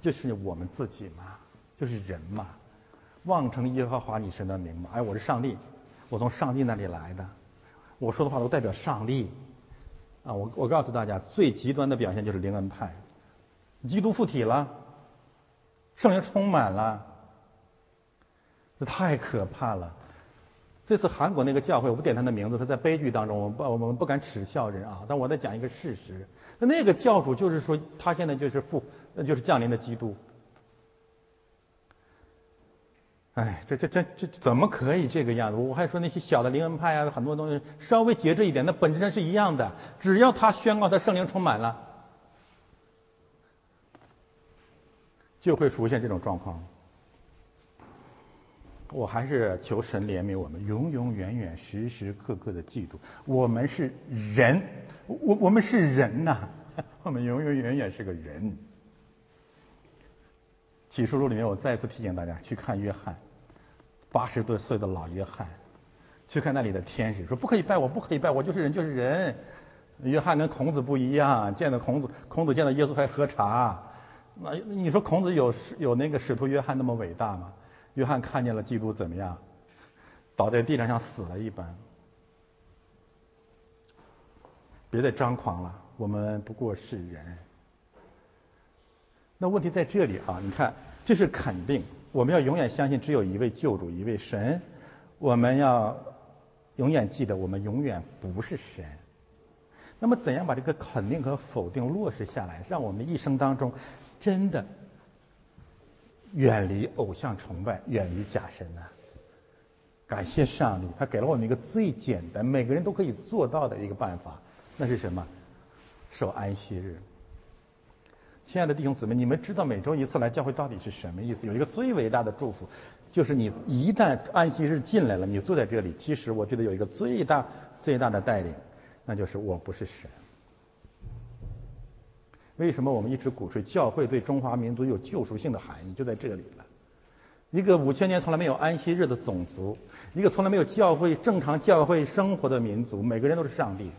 就是我们自己嘛，就是人嘛，妄称耶和华你神的名嘛。哎，我是上帝，我从上帝那里来的，我说的话都代表上帝。啊，我我告诉大家，最极端的表现就是灵恩派，基督附体了，圣灵充满了。这太可怕了！这次韩国那个教会，我不点他的名字，他在悲剧当中，我不我们不敢耻笑人啊。但我在讲一个事实，那那个教主就是说，他现在就是复，那就是降临的基督。哎，这这这这怎么可以这个样子？我还说那些小的灵恩派啊，很多东西稍微节制一点，那本质上是一样的。只要他宣告他圣灵充满了，就会出现这种状况。我还是求神怜悯我们，永永远远、时时刻刻的记住，我们是人，我我们是人呐，*laughs* 我们永永远远是个人。启示录里面，我再次提醒大家去看约翰，八十多岁的老约翰，去看那里的天使，说不可以拜我，不可以拜我，就是人，就是人。约翰跟孔子不一样，见到孔子，孔子见到耶稣还喝茶，那你说孔子有有那个使徒约翰那么伟大吗？约翰看见了基督怎么样？倒在地上像死了一般。别再张狂了，我们不过是人。那问题在这里啊，你看，这是肯定，我们要永远相信只有一位救主，一位神。我们要永远记得，我们永远不是神。那么，怎样把这个肯定和否定落实下来，让我们一生当中真的远离偶像崇拜，远离假神呢？感谢上帝，他给了我们一个最简单、每个人都可以做到的一个办法，那是什么？守安息日。亲爱的弟兄姊妹，你们知道每周一次来教会到底是什么意思？有一个最伟大的祝福，就是你一旦安息日进来了，你坐在这里，其实我觉得有一个最大最大的带领。那就是我不是神。为什么我们一直鼓吹教会对中华民族有救赎性的含义？就在这里了。一个五千年从来没有安息日的种族，一个从来没有教会正常教会生活的民族，每个人都是上帝。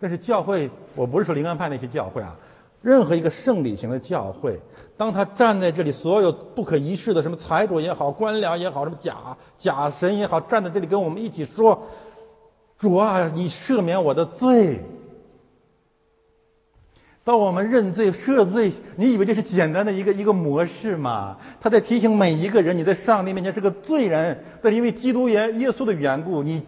但是教会，我不是说灵安派那些教会啊，任何一个圣礼型的教会，当他站在这里，所有不可一世的什么财主也好，官僚也好，什么假假神也好，站在这里跟我们一起说。主啊，你赦免我的罪。到我们认罪赦罪，你以为这是简单的一个一个模式吗？他在提醒每一个人，你在上帝面前是个罪人，但是因为基督耶耶稣的缘故，你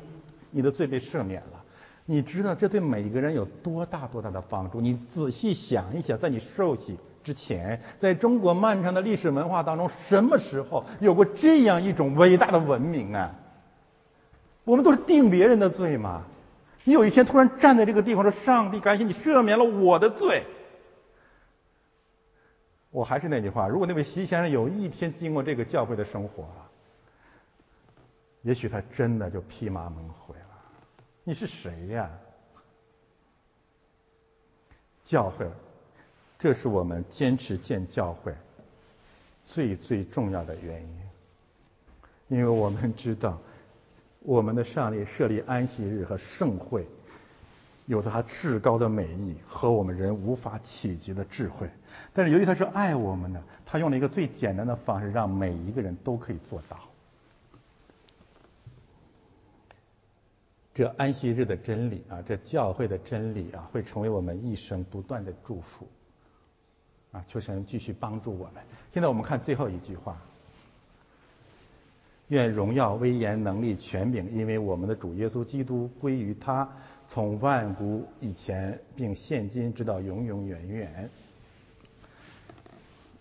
你的罪被赦免了。你知道这对每一个人有多大多大的帮助？你仔细想一想，在你受洗之前，在中国漫长的历史文化当中，什么时候有过这样一种伟大的文明啊？我们都是定别人的罪嘛？你有一天突然站在这个地方说：“上帝，感谢你赦免了我的罪。”我还是那句话，如果那位习先生有一天经过这个教会的生活，也许他真的就披麻蒙灰了。你是谁呀？教会，这是我们坚持建教会最最重要的原因，因为我们知道。我们的上帝设立安息日和盛会，有着他至高的美意和我们人无法企及的智慧。但是由于他是爱我们的，他用了一个最简单的方式，让每一个人都可以做到。这安息日的真理啊，这教会的真理啊，会成为我们一生不断的祝福。啊，求神继续帮助我们。现在我们看最后一句话。愿荣耀、威严、能力、权柄，因为我们的主耶稣基督归于他，从万古以前，并现今直到永永远远。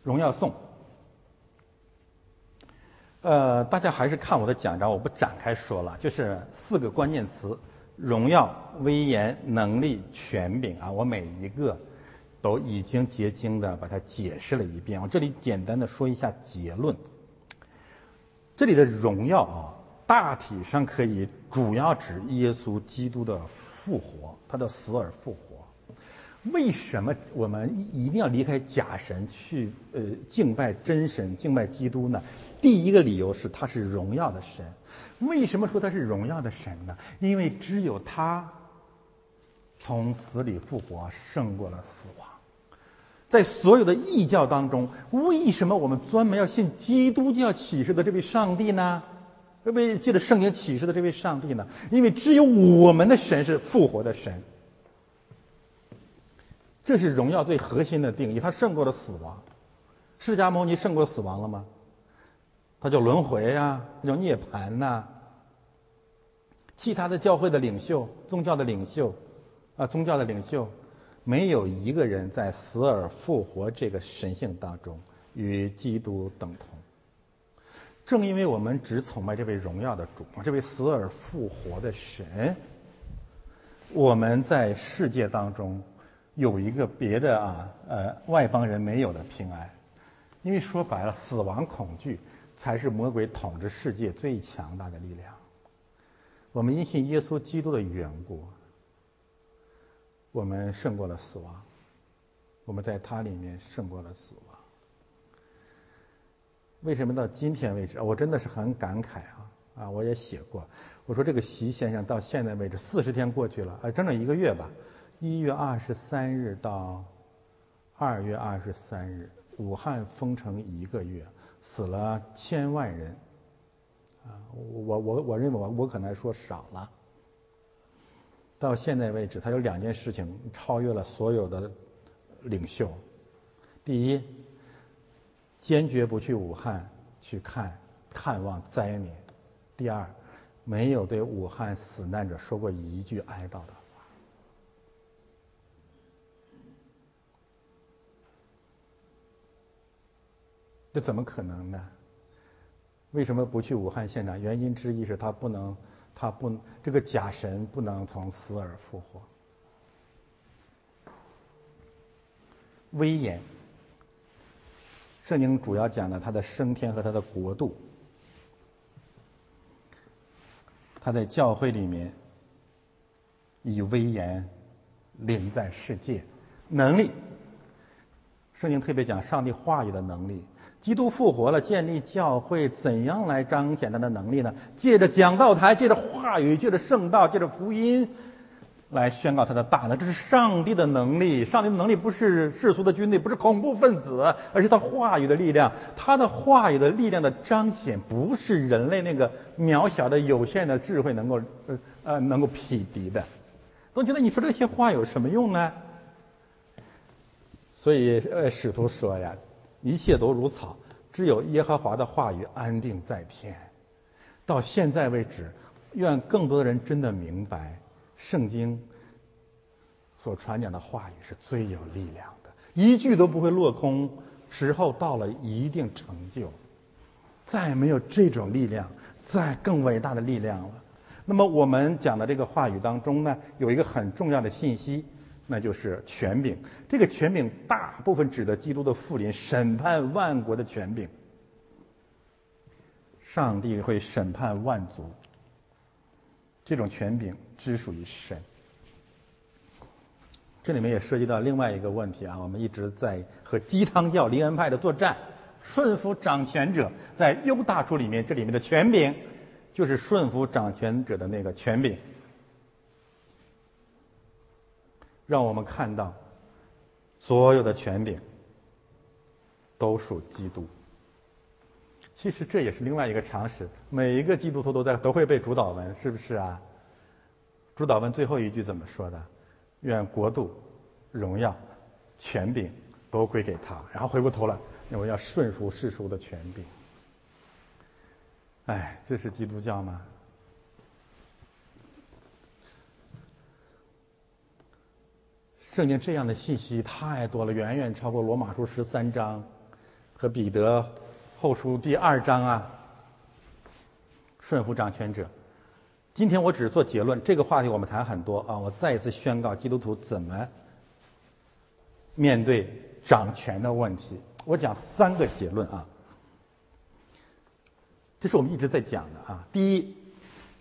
荣耀颂，呃，大家还是看我的讲章，我不展开说了，就是四个关键词：荣耀、威严、能力、权柄啊，我每一个都已经结晶的把它解释了一遍。我这里简单的说一下结论。这里的荣耀啊，大体上可以主要指耶稣基督的复活，他的死而复活。为什么我们一定要离开假神去呃敬拜真神、敬拜基督呢？第一个理由是他是荣耀的神。为什么说他是荣耀的神呢？因为只有他从死里复活，胜过了死亡。在所有的异教当中，为什么我们专门要信基督教启示的这位上帝呢？为借着圣经启示的这位上帝呢？因为只有我们的神是复活的神，这是荣耀最核心的定义。他胜过了死亡。释迦牟尼胜过死亡了吗？他叫轮回呀，他叫涅槃呐。其他的教会的领袖、宗教的领袖啊，宗教的领袖。没有一个人在死而复活这个神性当中与基督等同。正因为我们只崇拜这位荣耀的主，这位死而复活的神，我们在世界当中有一个别的啊呃外邦人没有的平安。因为说白了，死亡恐惧才是魔鬼统治世界最强大的力量。我们因信耶稣基督的缘故。我们胜过了死亡，我们在它里面胜过了死亡。为什么到今天为止，我真的是很感慨啊啊！我也写过，我说这个习先生到现在为止四十天过去了，啊，整整一个月吧，一月二十三日到二月二十三日，武汉封城一个月，死了千万人，啊，我我我认为我我可能说少了。到现在为止，他有两件事情超越了所有的领袖。第一，坚决不去武汉去看看望灾民；第二，没有对武汉死难者说过一句哀悼的话。这怎么可能呢？为什么不去武汉现场？原因之一是他不能。他不，这个假神不能从死而复活。威严，圣经主要讲的他的升天和他的国度。他在教会里面以威严临在世界，能力。圣经特别讲上帝话语的能力。基督复活了，建立教会，怎样来彰显他的能力呢？借着讲道台，借着话语，借着圣道，借着福音，来宣告他的大能。这是上帝的能力。上帝的能力不是世俗的军队，不是恐怖分子，而是他话语的力量。他的话语的力量的彰显，不是人类那个渺小的、有限的智慧能够呃呃能够匹敌的。总觉得你说这些话有什么用呢？所以呃，使徒说呀。一切都如草，只有耶和华的话语安定在天。到现在为止，愿更多的人真的明白，圣经所传讲的话语是最有力量的，一句都不会落空。时候到了，一定成就。再没有这种力量，再更伟大的力量了。那么我们讲的这个话语当中呢，有一个很重要的信息。那就是权柄，这个权柄大部分指的基督的复临，审判万国的权柄。上帝会审判万族，这种权柄只属于神。这里面也涉及到另外一个问题啊，我们一直在和鸡汤教灵恩派的作战，顺服掌权者，在犹大书里面，这里面的权柄就是顺服掌权者的那个权柄。让我们看到，所有的权柄都属基督。其实这也是另外一个常识，每一个基督徒都在都会背主导文，是不是啊？主导文最后一句怎么说的？愿国度、荣耀、权柄都归给他。然后回过头来，我要顺服世俗的权柄。哎，这是基督教吗？圣经这样的信息太多了，远远超过罗马书十三章和彼得后书第二章啊。顺服掌权者。今天我只是做结论，这个话题我们谈很多啊。我再一次宣告，基督徒怎么面对掌权的问题。我讲三个结论啊。这是我们一直在讲的啊。第一，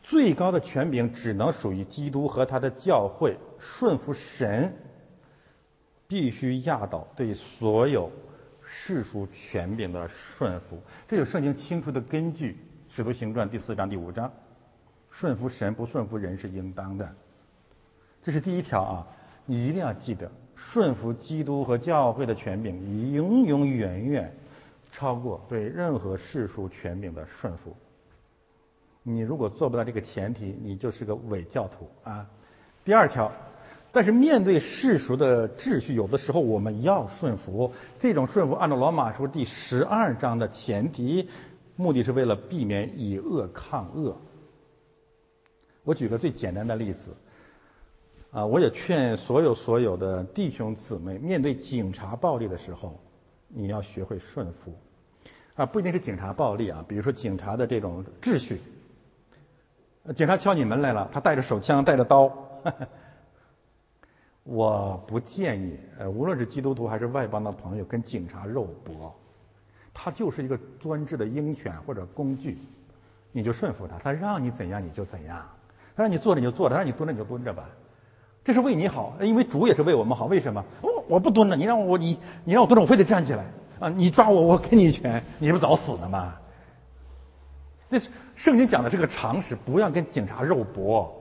最高的权柄只能属于基督和他的教会，顺服神。必须压倒对所有世俗权柄的顺服，这有圣经清楚的根据，《使徒行传》第四章第五章，顺服神不顺服人是应当的，这是第一条啊，你一定要记得，顺服基督和教会的权柄，永永远远超过对任何世俗权柄的顺服。你如果做不到这个前提，你就是个伪教徒啊。第二条。但是面对世俗的秩序，有的时候我们要顺服。这种顺服，按照罗马书第十二章的前提，目的是为了避免以恶抗恶。我举个最简单的例子，啊，我也劝所有所有的弟兄姊妹，面对警察暴力的时候，你要学会顺服。啊，不一定是警察暴力啊，比如说警察的这种秩序，警察敲你门来了，他带着手枪，带着刀。我不建议，呃，无论是基督徒还是外邦的朋友，跟警察肉搏。他就是一个专制的鹰犬或者工具，你就顺服他，他让你怎样你就怎样，他让你坐着你就坐着，他让你蹲着你就蹲着吧。这是为你好，因为主也是为我们好。为什么？我我不蹲着，你让我你你让我蹲着，我非得站起来啊！你抓我，我给你一拳，你不早死了吗？这是圣经讲的是个常识，不要跟警察肉搏。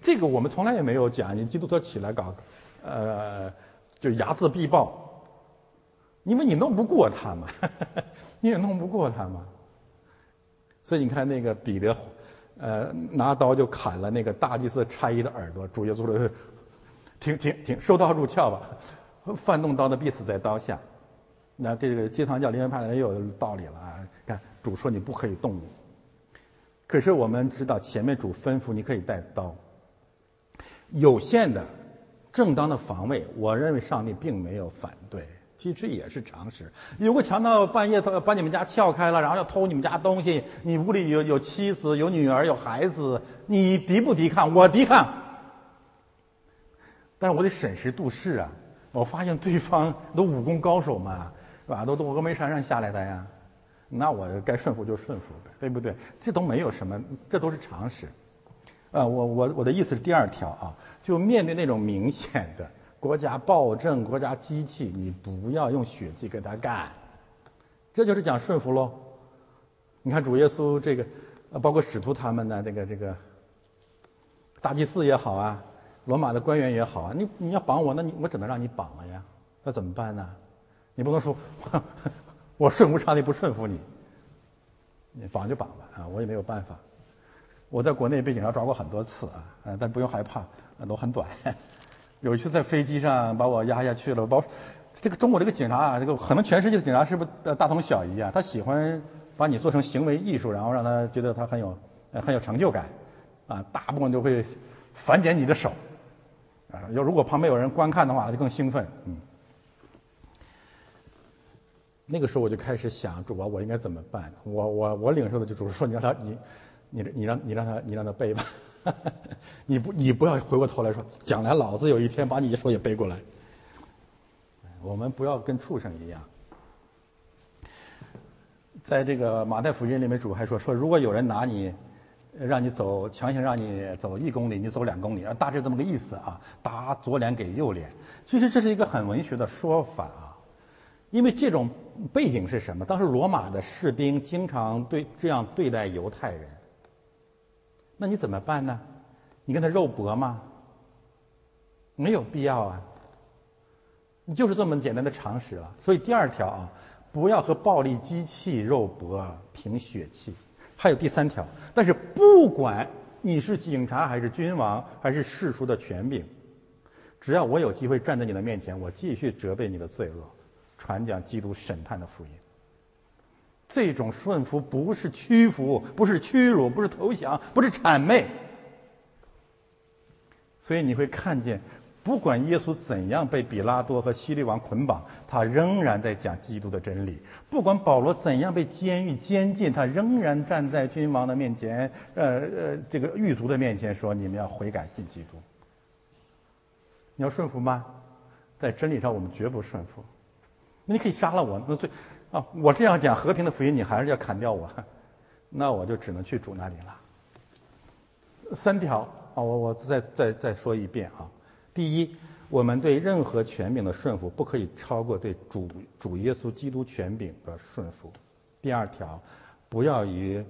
这个我们从来也没有讲，你基督徒起来搞，呃，就睚眦必报，因为你弄不过他嘛，*laughs* 你也弄不过他嘛。所以你看那个彼得，呃，拿刀就砍了那个大祭司差役的耳朵。主耶稣说：“停停停，收刀入鞘吧！犯动刀的必死在刀下。”那这个基督教灵恩派的人又有道理了啊！看主说你不可以动，可是我们知道前面主吩咐你可以带刀。有限的、正当的防卫，我认为上帝并没有反对。其实也是常识。有个强盗半夜把你们家撬开了，然后要偷你们家东西，你屋里有有妻子、有女儿、有孩子，你抵不抵抗？我抵抗。但是我得审时度势啊！我发现对方都武功高手嘛，是吧？都都峨眉山上下来的呀，那我该顺服就顺服呗，对不对？这都没有什么，这都是常识。啊，我我我的意思是第二条啊，就面对那种明显的。国家暴政，国家机器，你不要用血气跟他干，这就是讲顺服喽。你看主耶稣这个，呃包括使徒他们的，这个这个大祭司也好啊，罗马的官员也好啊，你你要绑我，那你我只能让你绑了呀，那怎么办呢？你不能说我顺服上帝不顺服你，你绑就绑吧啊，我也没有办法。我在国内被警察抓过很多次啊，但不用害怕，都很短。有一次在飞机上把我压下去了，把这个中国这个警察啊，这个可能全世界的警察是不是大同小异啊？他喜欢把你做成行为艺术，然后让他觉得他很有很有成就感啊，大部分就会反剪你的手啊。要如果旁边有人观看的话，就更兴奋。嗯，那个时候我就开始想，主啊，我应该怎么办？我我我领受的就主说，你让他你你你让你让他你让他背吧。*laughs* 你不，你不要回过头来说，将来老子有一天把你的手也背过来。我们不要跟畜生一样。在这个马太福音里面，主还说说，如果有人拿你，让你走，强行让你走一公里，你走两公里，啊，大致这么个意思啊，打左脸给右脸。其实这是一个很文学的说法啊，因为这种背景是什么？当时罗马的士兵经常对这样对待犹太人。那你怎么办呢？你跟他肉搏吗？没有必要啊。你就是这么简单的常识了。所以第二条啊，不要和暴力机器肉搏，凭血气。还有第三条，但是不管你是警察还是君王还是世俗的权柄，只要我有机会站在你的面前，我继续责备你的罪恶，传讲基督审判的福音。这种顺服不是屈服，不是屈辱，不是投降，不是谄媚。所以你会看见，不管耶稣怎样被比拉多和希律王捆绑，他仍然在讲基督的真理；不管保罗怎样被监狱监禁，他仍然站在君王的面前，呃呃，这个狱卒的面前说：“你们要悔改信基督。”你要顺服吗？在真理上，我们绝不顺服。你可以杀了我，那最。啊，我这样讲和平的福音，你还是要砍掉我，*laughs* 那我就只能去主那里了。三条啊，我我再再再说一遍啊。第一，我们对任何权柄的顺服不可以超过对主主耶稣基督权柄的顺服。第二条，不要与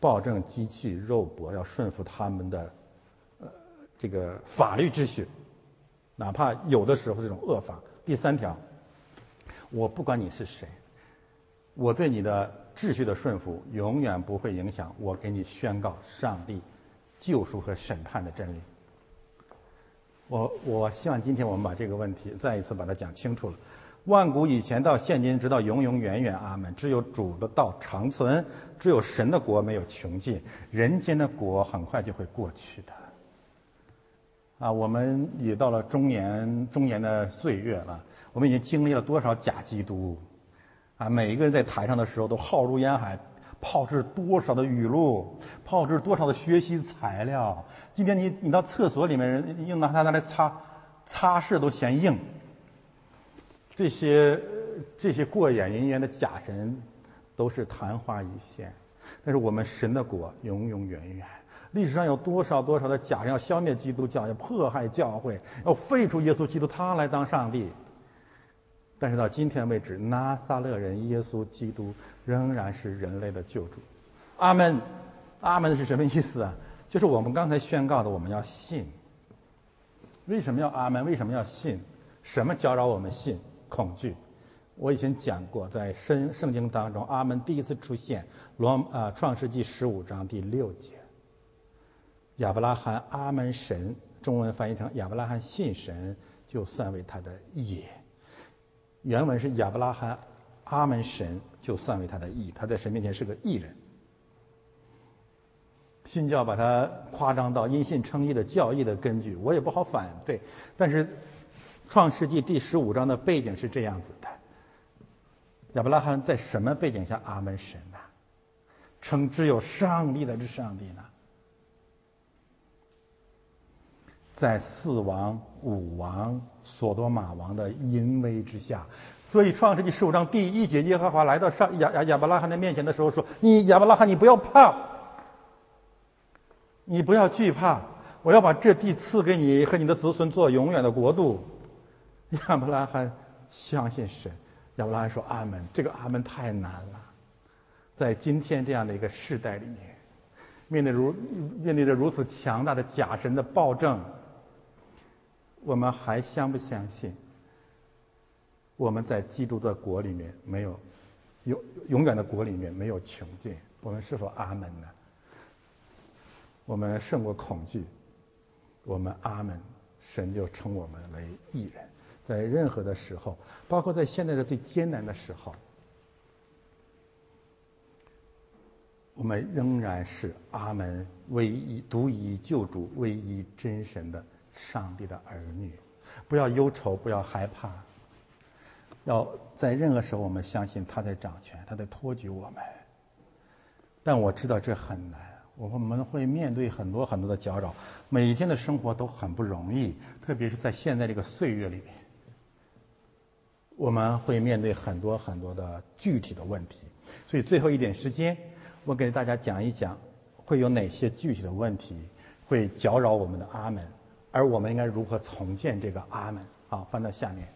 暴政机器肉搏，要顺服他们的呃这个法律秩序，哪怕有的时候这种恶法。第三条，我不管你是谁。我对你的秩序的顺服，永远不会影响我给你宣告上帝救赎和审判的真理。我我希望今天我们把这个问题再一次把它讲清楚了。万古以前到现今，直到永永远远，阿门。只有主的道长存，只有神的国没有穷尽，人间的国很快就会过去的。啊，我们也到了中年中年的岁月了，我们已经经历了多少假基督？啊，每一个人在台上的时候都浩如烟海，炮制多少的语录，炮制多少的学习材料。今天你你到厕所里面，人用拿它拿来擦擦拭都嫌硬。这些这些过眼云烟的假神，都是昙花一现。但是我们神的国永永远远。历史上有多少多少的假人要消灭基督教，要迫害教会，要废除耶稣基督，他来当上帝。但是到今天为止，拿撒勒人耶稣基督仍然是人类的救主。阿门，阿门是什么意思啊？就是我们刚才宣告的，我们要信。为什么要阿门？为什么要信？什么搅扰我们信？恐惧。我以前讲过，在圣圣经当中，阿门第一次出现，罗啊创世纪十五章第六节。亚伯拉罕阿门神，中文翻译成亚伯拉罕信神，就算为他的也。原文是亚伯拉罕阿门神，就算为他的义。他在神面前是个义人。新教把它夸张到因信称义的教义的根据，我也不好反对。但是创世纪第十五章的背景是这样子的：亚伯拉罕在什么背景下阿门神呢？称只有上帝才是上帝呢？在四王、五王、索多玛王的淫威之下，所以创世纪十五章第一节，耶和华来到上亚亚亚伯拉罕的面前的时候说：“你亚伯拉罕，你不要怕，你不要惧怕，我要把这地赐给你和你的子孙做永远的国度。”亚伯拉罕相信神，亚伯拉罕说：“阿门。”这个阿门太难了，在今天这样的一个时代里面，面对如面对着如此强大的假神的暴政。我们还相不相信？我们在基督的国里面没有永永远的国里面没有穷尽，我们是否阿门呢？我们胜过恐惧，我们阿门，神就称我们为艺人。在任何的时候，包括在现在的最艰难的时候，我们仍然是阿门，唯一独一救主，唯一真神的。上帝的儿女，不要忧愁，不要害怕，要在任何时候，我们相信他在掌权，他在托举我们。但我知道这很难，我们会面对很多很多的搅扰，每一天的生活都很不容易，特别是在现在这个岁月里面，我们会面对很多很多的具体的问题。所以最后一点时间，我给大家讲一讲，会有哪些具体的问题会搅扰我们的阿门。而我们应该如何重建这个阿门？好，翻到下面。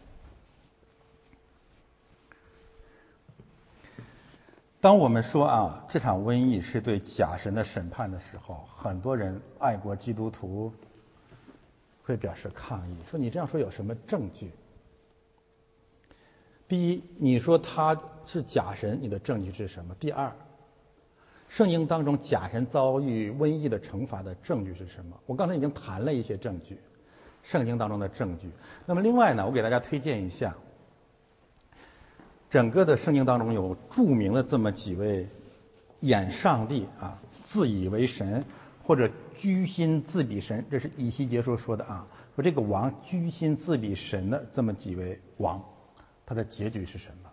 当我们说啊，这场瘟疫是对假神的审判的时候，很多人爱国基督徒会表示抗议，说你这样说有什么证据？第一，你说他是假神，你的证据是什么？第二。圣经当中假神遭遇瘟疫的惩罚的证据是什么？我刚才已经谈了一些证据，圣经当中的证据。那么另外呢，我给大家推荐一下，整个的圣经当中有著名的这么几位演上帝啊，自以为神或者居心自比神，这是以西结书说的啊，说这个王居心自比神的这么几位王，他的结局是什么？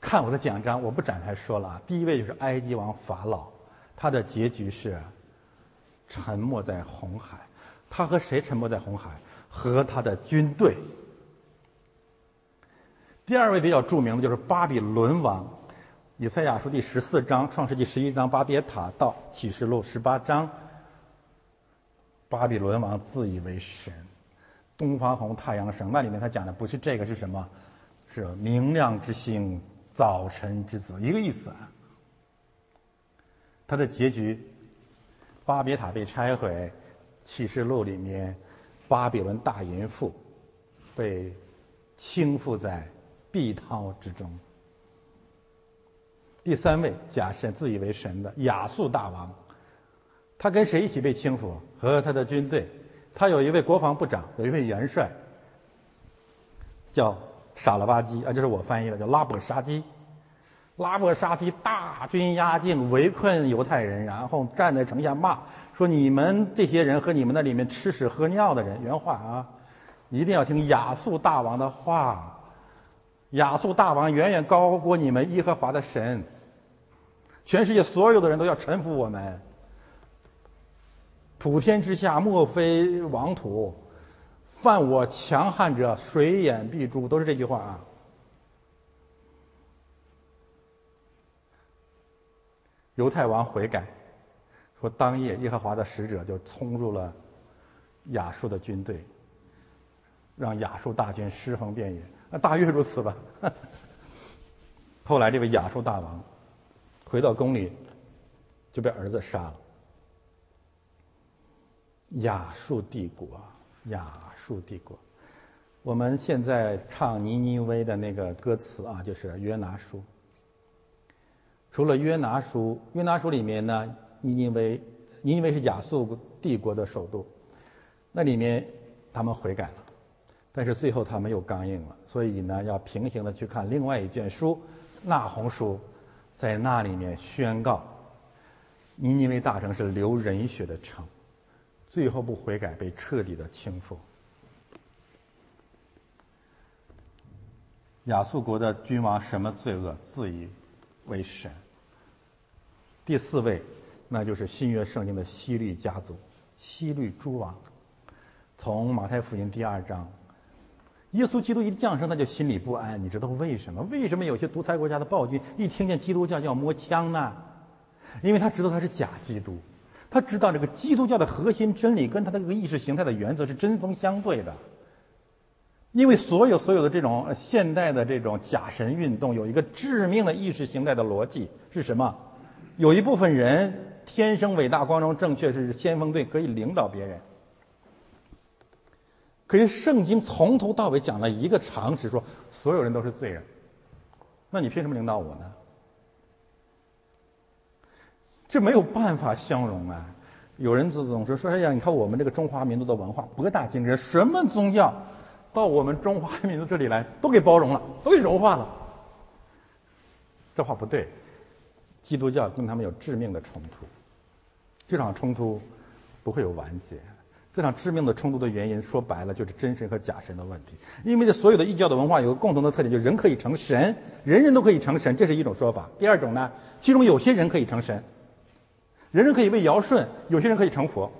看我的奖章，我不展开说了啊。第一位就是埃及王法老，他的结局是沉没在红海。他和谁沉没在红海？和他的军队。第二位比较著名的就是巴比伦王，以赛亚书第十四章、创世纪十一章、巴别塔到启示录十八章，巴比伦王自以为神，东方红、太阳神，那里面他讲的不是这个，是什么？是明亮之星。早晨之子，一个意思啊。他的结局，巴别塔被拆毁，启示录里面，巴比伦大淫妇被倾覆在碧涛之中。第三位假神自以为神的亚述大王，他跟谁一起被倾覆？和他的军队。他有一位国防部长，有一位元帅，叫。傻了吧唧啊，这是我翻译的，叫拉伯沙基。拉伯沙基大军压境，围困犹太人，然后站在城下骂说：“你们这些人和你们那里面吃屎喝尿的人，原话啊，一定要听亚述大王的话。亚述大王远远高过你们耶和华的神，全世界所有的人都要臣服我们。普天之下莫非王土。”犯我强悍者，水淹必诛，都是这句话啊。犹太王悔改，说当夜耶和华的使者就冲入了亚述的军队，让亚述大军尸横遍野。那大约如此吧。*laughs* 后来这位亚述大王回到宫里，就被儿子杀了。亚述帝国，亚。述帝国，我们现在唱尼尼微的那个歌词啊，就是约拿书。除了约拿书，约拿书里面呢，尼尼微，尼尼微是亚述帝国的首都。那里面他们悔改了，但是最后他们又刚硬了，所以呢，要平行的去看另外一卷书《那红书》，在那里面宣告，尼尼微大城是流人血的城，最后不悔改被彻底的倾覆。亚述国的君王什么罪恶，自以为神。第四位，那就是新约圣经的希律家族，希律诸王。从马太福音第二章，耶稣基督一降生，他就心里不安。你知道为什么？为什么有些独裁国家的暴君一听见基督教就要摸枪呢？因为他知道他是假基督，他知道这个基督教的核心真理跟他的这个意识形态的原则是针锋相对的。因为所有所有的这种现代的这种假神运动，有一个致命的意识形态的逻辑是什么？有一部分人天生伟大、光荣、正确，是先锋队，可以领导别人。可是圣经从头到尾讲了一个常识，说所有人都是罪人，那你凭什么领导我呢？这没有办法相容啊！有人总总说说：“哎呀，你看我们这个中华民族的文化博大精深，什么宗教？”到我们中华民族这里来，都给包容了，都给柔化了。这话不对，基督教跟他们有致命的冲突。这场冲突不会有完结。这场致命的冲突的原因，说白了就是真神和假神的问题。因为这所有的异教的文化有个共同的特点，就是人可以成神，人人都可以成神，这是一种说法。第二种呢，其中有些人可以成神，人人可以被尧舜，有些人可以成佛。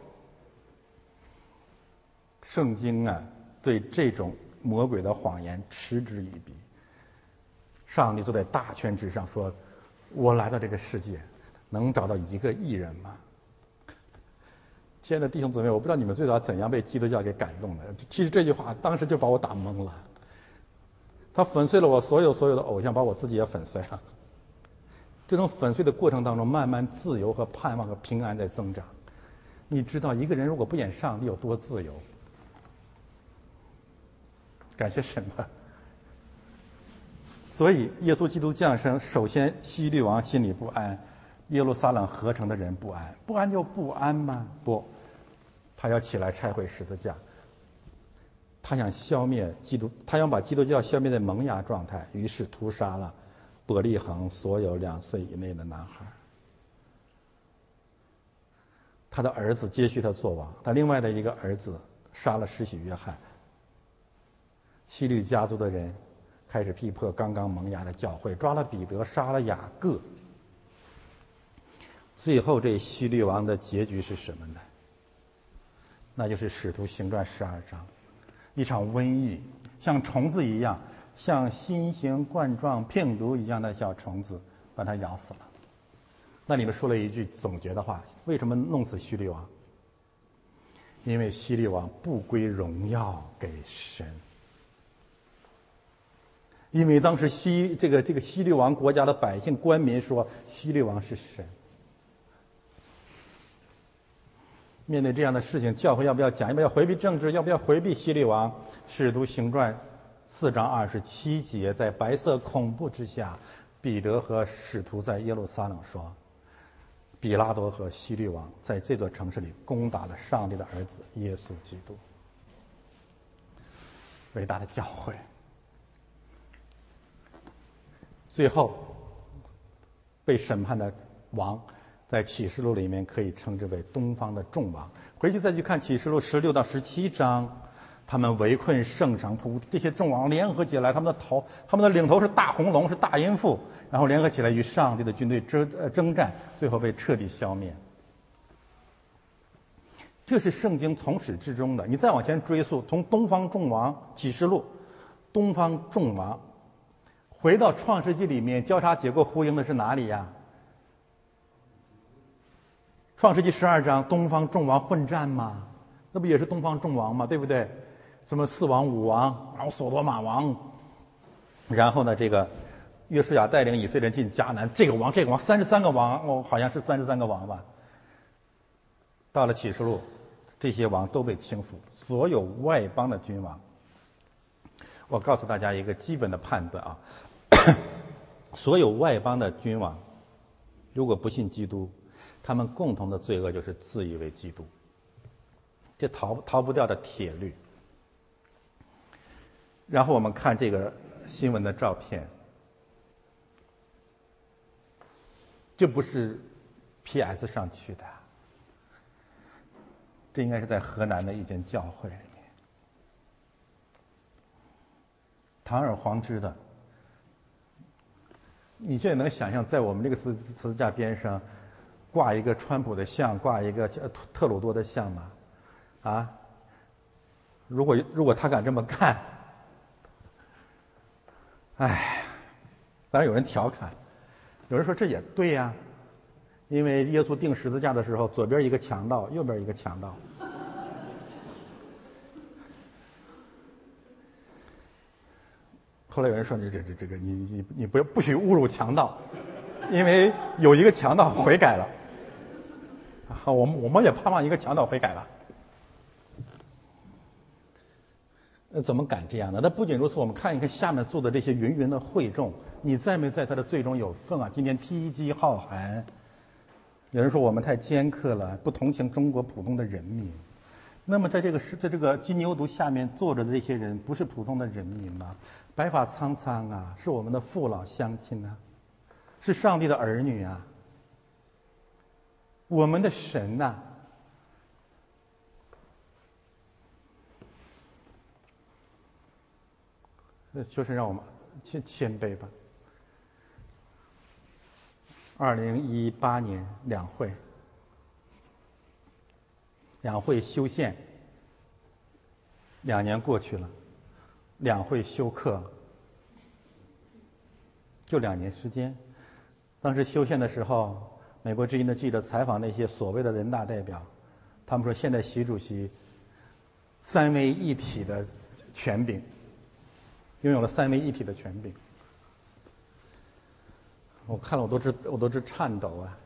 圣经啊。对这种魔鬼的谎言嗤之以鼻。上帝坐在大权之上，说：“我来到这个世界，能找到一个艺人吗？”亲爱的弟兄姊妹，我不知道你们最早怎样被基督教给感动的。其实这句话当时就把我打懵了。他粉碎了我所有所有的偶像，把我自己也粉碎了。这种粉碎的过程当中，慢慢自由和盼望和平安在增长。你知道，一个人如果不演上帝有多自由？感谢神吧。所以耶稣基督降生，首先希律王心里不安，耶路撒冷合成的人不安，不安就不安吗？不，他要起来拆毁十字架，他想消灭基督，他想把基督教消灭在萌芽状态，于是屠杀了伯利恒所有两岁以内的男孩。他的儿子接续他做王，他另外的一个儿子杀了施洗约翰。希律家族的人开始逼迫刚刚萌芽的教会，抓了彼得，杀了雅各。最后，这希律王的结局是什么呢？那就是《使徒行传》十二章，一场瘟疫，像虫子一样，像新型冠状病毒一样的小虫子，把它咬死了。那里面说了一句总结的话：为什么弄死希律王？因为希律王不归荣耀给神。因为当时西这个这个西律王国家的百姓官民说西律王是神。面对这样的事情，教会要不要讲？要不要回避政治？要不要回避西律王？使徒行传四章二十七节，在白色恐怖之下，彼得和使徒在耶路撒冷说：“比拉多和西律王在这座城市里攻打了上帝的儿子耶稣基督。”伟大的教会。最后被审判的王，在启示录里面可以称之为东方的众王。回去再去看启示录十六到十七章，他们围困圣城，扑这些众王联合起来，他们的头，他们的领头是大红龙，是大淫妇，然后联合起来与上帝的军队争呃征战，最后被彻底消灭。这是圣经从始至终的。你再往前追溯，从东方众王启示录，东方众王。回到创世纪里面，交叉结构呼应的是哪里呀？创世纪十二章，东方众王混战吗？那不也是东方众王吗？对不对？什么四王、五王，然后索多玛王，然后呢，这个约书亚带领以色列人进迦南，这个王、这个王，三十三个王，哦，好像是三十三个王吧。到了启示录，这些王都被清除，所有外邦的君王。我告诉大家一个基本的判断啊。*coughs* 所有外邦的君王，如果不信基督，他们共同的罪恶就是自以为基督。这逃逃不掉的铁律。然后我们看这个新闻的照片，这不是 P.S. 上去的，这应该是在河南的一间教会里面，堂而皇之的。你现在能想象，在我们这个十十字架边上挂一个川普的像，挂一个特鲁多的像吗？啊？如果如果他敢这么干？哎，当然有人调侃，有人说这也对呀，因为耶稣钉十字架的时候，左边一个强盗，右边一个强盗。后来有人说你这这这个你你你不要不许侮辱强盗，因为有一个强盗悔改了。好，我们我们也盼望一个强盗悔改了。呃，怎么敢这样呢？那不仅如此，我们看一看下面坐的这些芸芸的会众，你在没在他的罪中有份啊？今天踢击浩寒，有人说我们太尖刻了，不同情中国普通的人民。那么在这个是在这个金牛犊下面坐着的这些人，不是普通的人民吗？白发苍苍啊，是我们的父老乡亲啊，是上帝的儿女啊，我们的神呐。那就是让我们谦谦卑吧。二零一八年两会，两会修宪，两年过去了，两会休克，就两年时间。当时修宪的时候，美国之音的记者采访那些所谓的人大代表，他们说现在习主席三位一体的权柄。拥有了三位一体的权柄，我看了我都直我都直颤抖啊！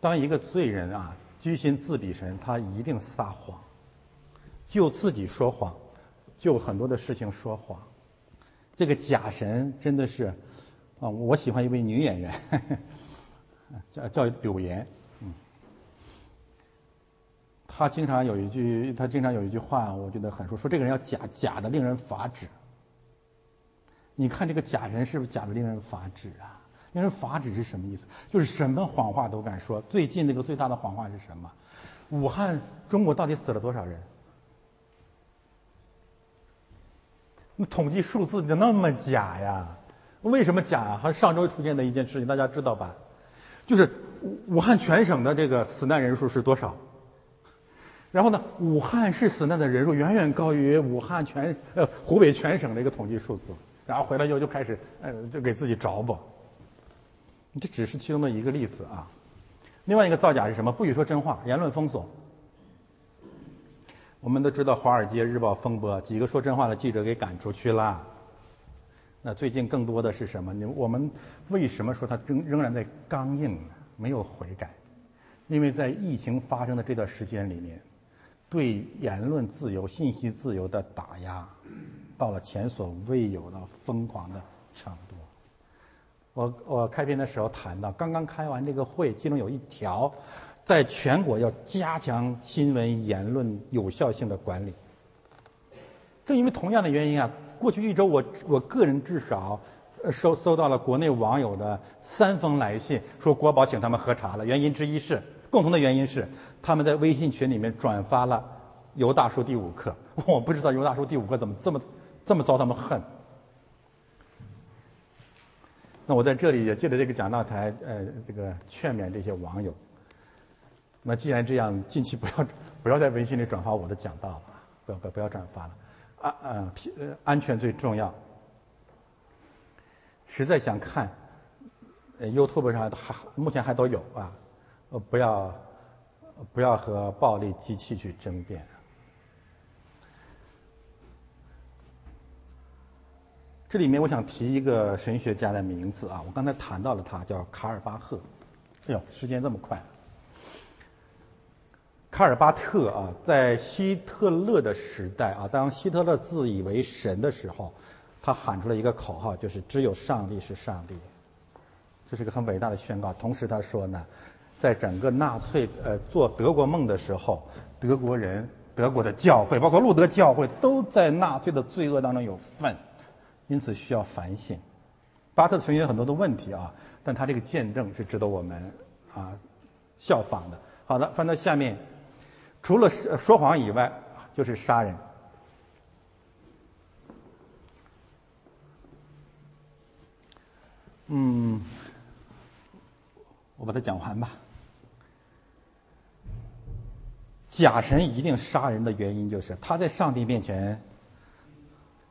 当一个罪人啊居心自比神，他一定撒谎，就自己说谎，就很多的事情说谎。这个假神真的是啊，我喜欢一位女演员，*laughs* 叫叫柳岩。他经常有一句，他经常有一句话，我觉得很说，说这个人要假假的令人发指。你看这个假人是不是假的令人发指啊？令人发指是什么意思？就是什么谎话都敢说。最近那个最大的谎话是什么？武汉中国到底死了多少人？那统计数字就那么假呀？为什么假？还上周出现的一件事情，大家知道吧？就是武汉全省的这个死难人数是多少？然后呢，武汉市死难的人数远远高于武汉全呃湖北全省的一个统计数字。然后回来以后就开始呃就给自己找补。这只是其中的一个例子啊。另外一个造假是什么？不许说真话，言论封锁。我们都知道《华尔街日报》风波，几个说真话的记者给赶出去了。那最近更多的是什么？你我们为什么说他仍仍然在刚硬呢？没有悔改？因为在疫情发生的这段时间里面。对言论自由、信息自由的打压，到了前所未有的疯狂的程度。我我开篇的时候谈到，刚刚开完这个会，其中有一条，在全国要加强新闻言论有效性的管理。正因为同样的原因啊，过去一周我我个人至少收收到了国内网友的三封来信，说国宝请他们喝茶了。原因之一是。共同的原因是，他们在微信群里面转发了《尤大叔》第五课。*laughs* 我不知道《尤大叔》第五课怎么这么这么遭他们恨。那我在这里也借着这个讲道台，呃，这个劝勉这些网友。那既然这样，近期不要 *laughs* 不要在微信里转发我的讲道了，不要不要不要转发了。安嗯，安全最重要。实在想看呃，YouTube 上还目前还都有啊。呃，不要，不要和暴力机器去争辩。这里面我想提一个神学家的名字啊，我刚才谈到了他，叫卡尔巴赫。哎呦，时间这么快！卡尔巴特啊，在希特勒的时代啊，当希特勒自以为神的时候，他喊出了一个口号，就是只有上帝是上帝。这是个很伟大的宣告。同时他说呢。在整个纳粹呃做德国梦的时候，德国人、德国的教会，包括路德教会，都在纳粹的罪恶当中有份，因此需要反省。巴特存有很多的问题啊，但他这个见证是值得我们啊效仿的。好的，翻到下面，除了说谎以外，就是杀人。嗯，我把它讲完吧。假神一定杀人的原因就是他在上帝面前，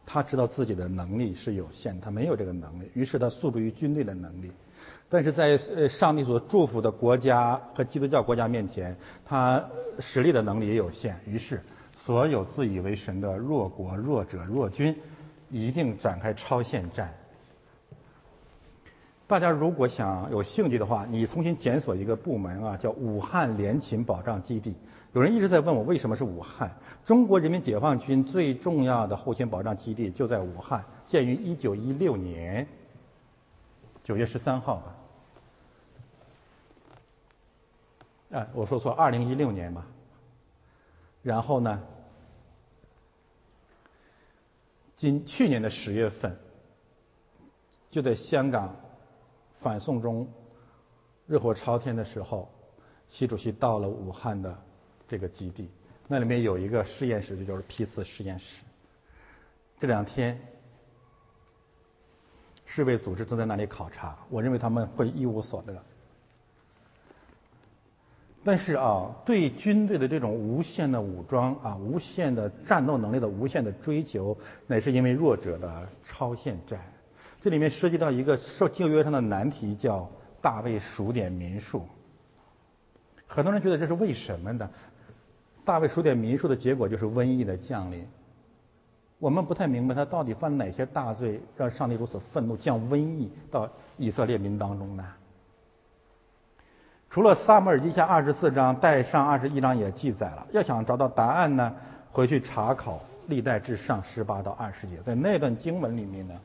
他知道自己的能力是有限，他没有这个能力，于是他诉诸于军队的能力。但是在呃上帝所祝福的国家和基督教国家面前，他实力的能力也有限，于是所有自以为神的弱国、弱者、弱军，一定展开超限战。大家如果想有兴趣的话，你重新检索一个部门啊，叫武汉联勤保障基地。有人一直在问我为什么是武汉？中国人民解放军最重要的后勤保障基地就在武汉，建于一九一六年九月十三号吧。啊，我说错，二零一六年吧。然后呢，今去年的十月份，就在香港。反送中热火朝天的时候，习主席到了武汉的这个基地，那里面有一个实验室，就就是 P 四实验室。这两天，世卫组织正在那里考察，我认为他们会一无所得。但是啊，对军队的这种无限的武装啊、无限的战斗能力的无限的追求，乃是因为弱者的超限战。这里面涉及到一个受旧约上的难题，叫大卫数点民数。很多人觉得这是为什么呢？大卫数点民数的结果就是瘟疫的降临。我们不太明白他到底犯哪些大罪，让上帝如此愤怒，降瘟疫到以色列民当中呢？除了撒母耳记下二十四章，带上二十一章也记载了。要想找到答案呢，回去查考历代至上十八到二十节，在那段经文里面呢。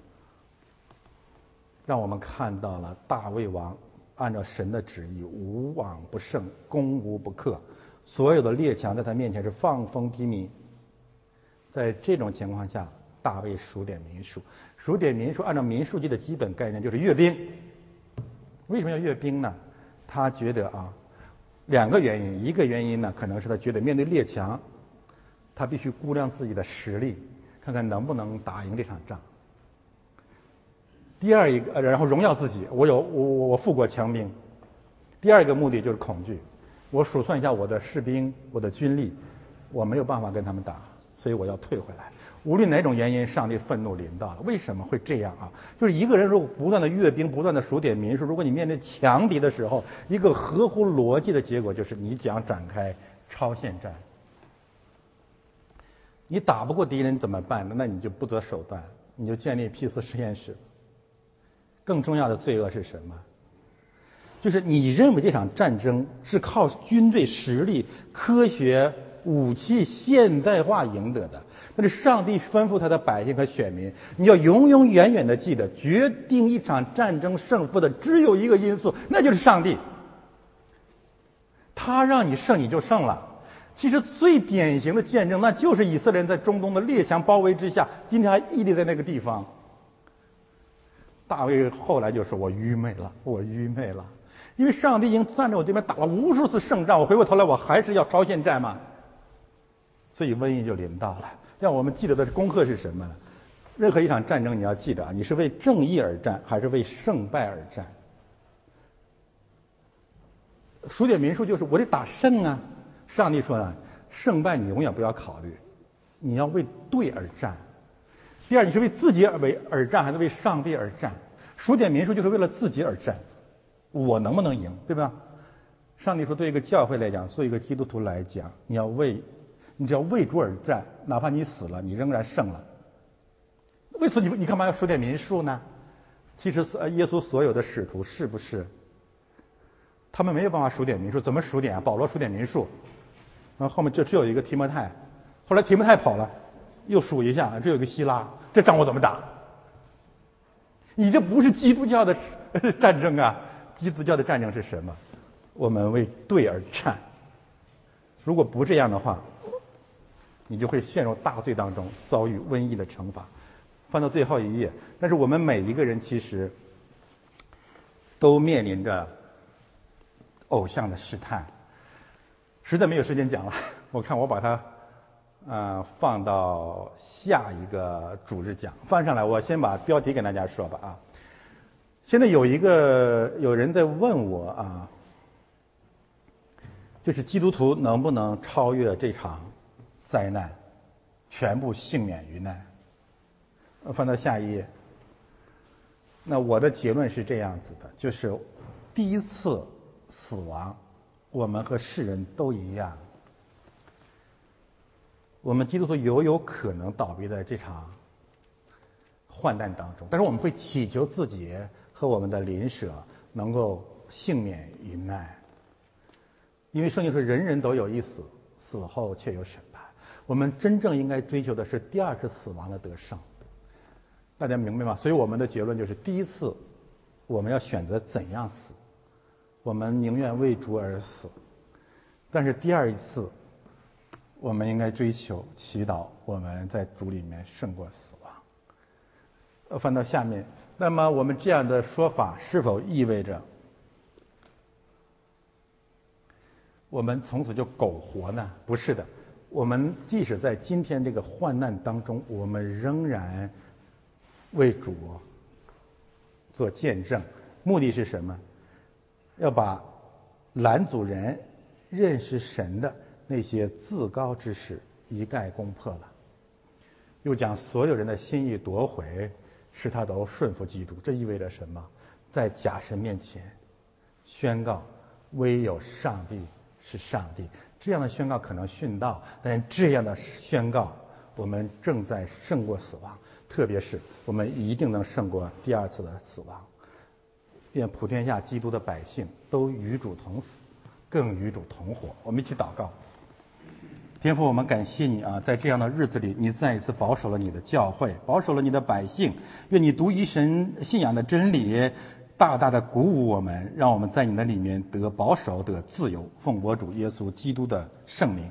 让我们看到了大卫王按照神的旨意无往不胜，攻无不克，所有的列强在他面前是放风披靡。在这种情况下，大卫数点民数，数点民数，按照民数记的基本概念就是阅兵。为什么要阅兵呢？他觉得啊，两个原因，一个原因呢，可能是他觉得面对列强，他必须估量自己的实力，看看能不能打赢这场仗。第二一个，然后荣耀自己，我有我我我富国强兵。第二个目的就是恐惧，我数算一下我的士兵，我的军力，我没有办法跟他们打，所以我要退回来。无论哪种原因，上帝愤怒临到了。为什么会这样啊？就是一个人如果不断的阅兵，不断的数点民数，如果你面对强敌的时候，一个合乎逻辑的结果就是你将展开超限战。你打不过敌人怎么办呢？那你就不择手段，你就建立 P 四实验室。更重要的罪恶是什么？就是你认为这场战争是靠军队实力、科学武器现代化赢得的。那是上帝吩咐他的百姓和选民，你要永永远远的记得，决定一场战争胜负的只有一个因素，那就是上帝。他让你胜，你就胜了。其实最典型的见证，那就是以色列人在中东的列强包围之下，今天还屹立在那个地方。大卫后来就说：“我愚昧了，我愚昧了，因为上帝已经站在我这边打了无数次胜仗，我回过头来我还是要超限战嘛。所以瘟疫就临到了。让我们记得的功课是什么？任何一场战争，你要记得啊，你是为正义而战，还是为胜败而战？数点民数就是我得打胜啊。上帝说啊，胜败你永远不要考虑，你要为对而战。”第二，你是为自己而为而战，还是为上帝而战？数点民数就是为了自己而战，我能不能赢，对吧？上帝说，对一个教会来讲，做一个基督徒来讲，你要为，你只要为主而战，哪怕你死了，你仍然胜了。为此，你你干嘛要数点民数呢？其实，呃耶稣所有的使徒是不是？他们没有办法数点民数，怎么数点啊？保罗数点民数，然后后面就只有一个提摩太，后来提摩太跑了。又数一下，这有个希腊，这仗我怎么打？你这不是基督教的战争啊！基督教的战争是什么？我们为对而战。如果不这样的话，你就会陷入大罪当中，遭遇瘟疫的惩罚。翻到最后一页，但是我们每一个人其实都面临着偶像的试探。实在没有时间讲了，我看我把它呃放到下一个主日讲。翻上来，我先把标题给大家说吧啊。现在有一个有人在问我啊，就是基督徒能不能超越这场灾难，全部幸免于难？翻到下一页。那我的结论是这样子的，就是第一次死亡，我们和世人都一样，我们基督徒有有可能倒闭在这场患难当中，但是我们会祈求自己和我们的邻舍能够幸免于难，因为圣经说人人都有一死，死后却有审判。我们真正应该追求的是第二次死亡的得胜。大家明白吗？所以我们的结论就是：第一次，我们要选择怎样死，我们宁愿为主而死；但是第二一次，我们应该追求祈祷，我们在主里面胜过死亡。呃，翻到下面，那么我们这样的说法是否意味着我们从此就苟活呢？不是的，我们即使在今天这个患难当中，我们仍然。为主做见证，目的是什么？要把拦阻人认识神的那些自高之事一概攻破了。又将所有人的心意夺回，使他都顺服基督。这意味着什么？在假神面前宣告唯有上帝是上帝。这样的宣告可能殉道，但这样的宣告，我们正在胜过死亡。特别是我们一定能胜过第二次的死亡。愿普天下基督的百姓都与主同死，更与主同活。我们一起祷告。天父，我们感谢你啊，在这样的日子里，你再一次保守了你的教会，保守了你的百姓。愿你独一神信仰的真理大大的鼓舞我们，让我们在你的里面得保守、得自由。奉我主耶稣基督的圣名。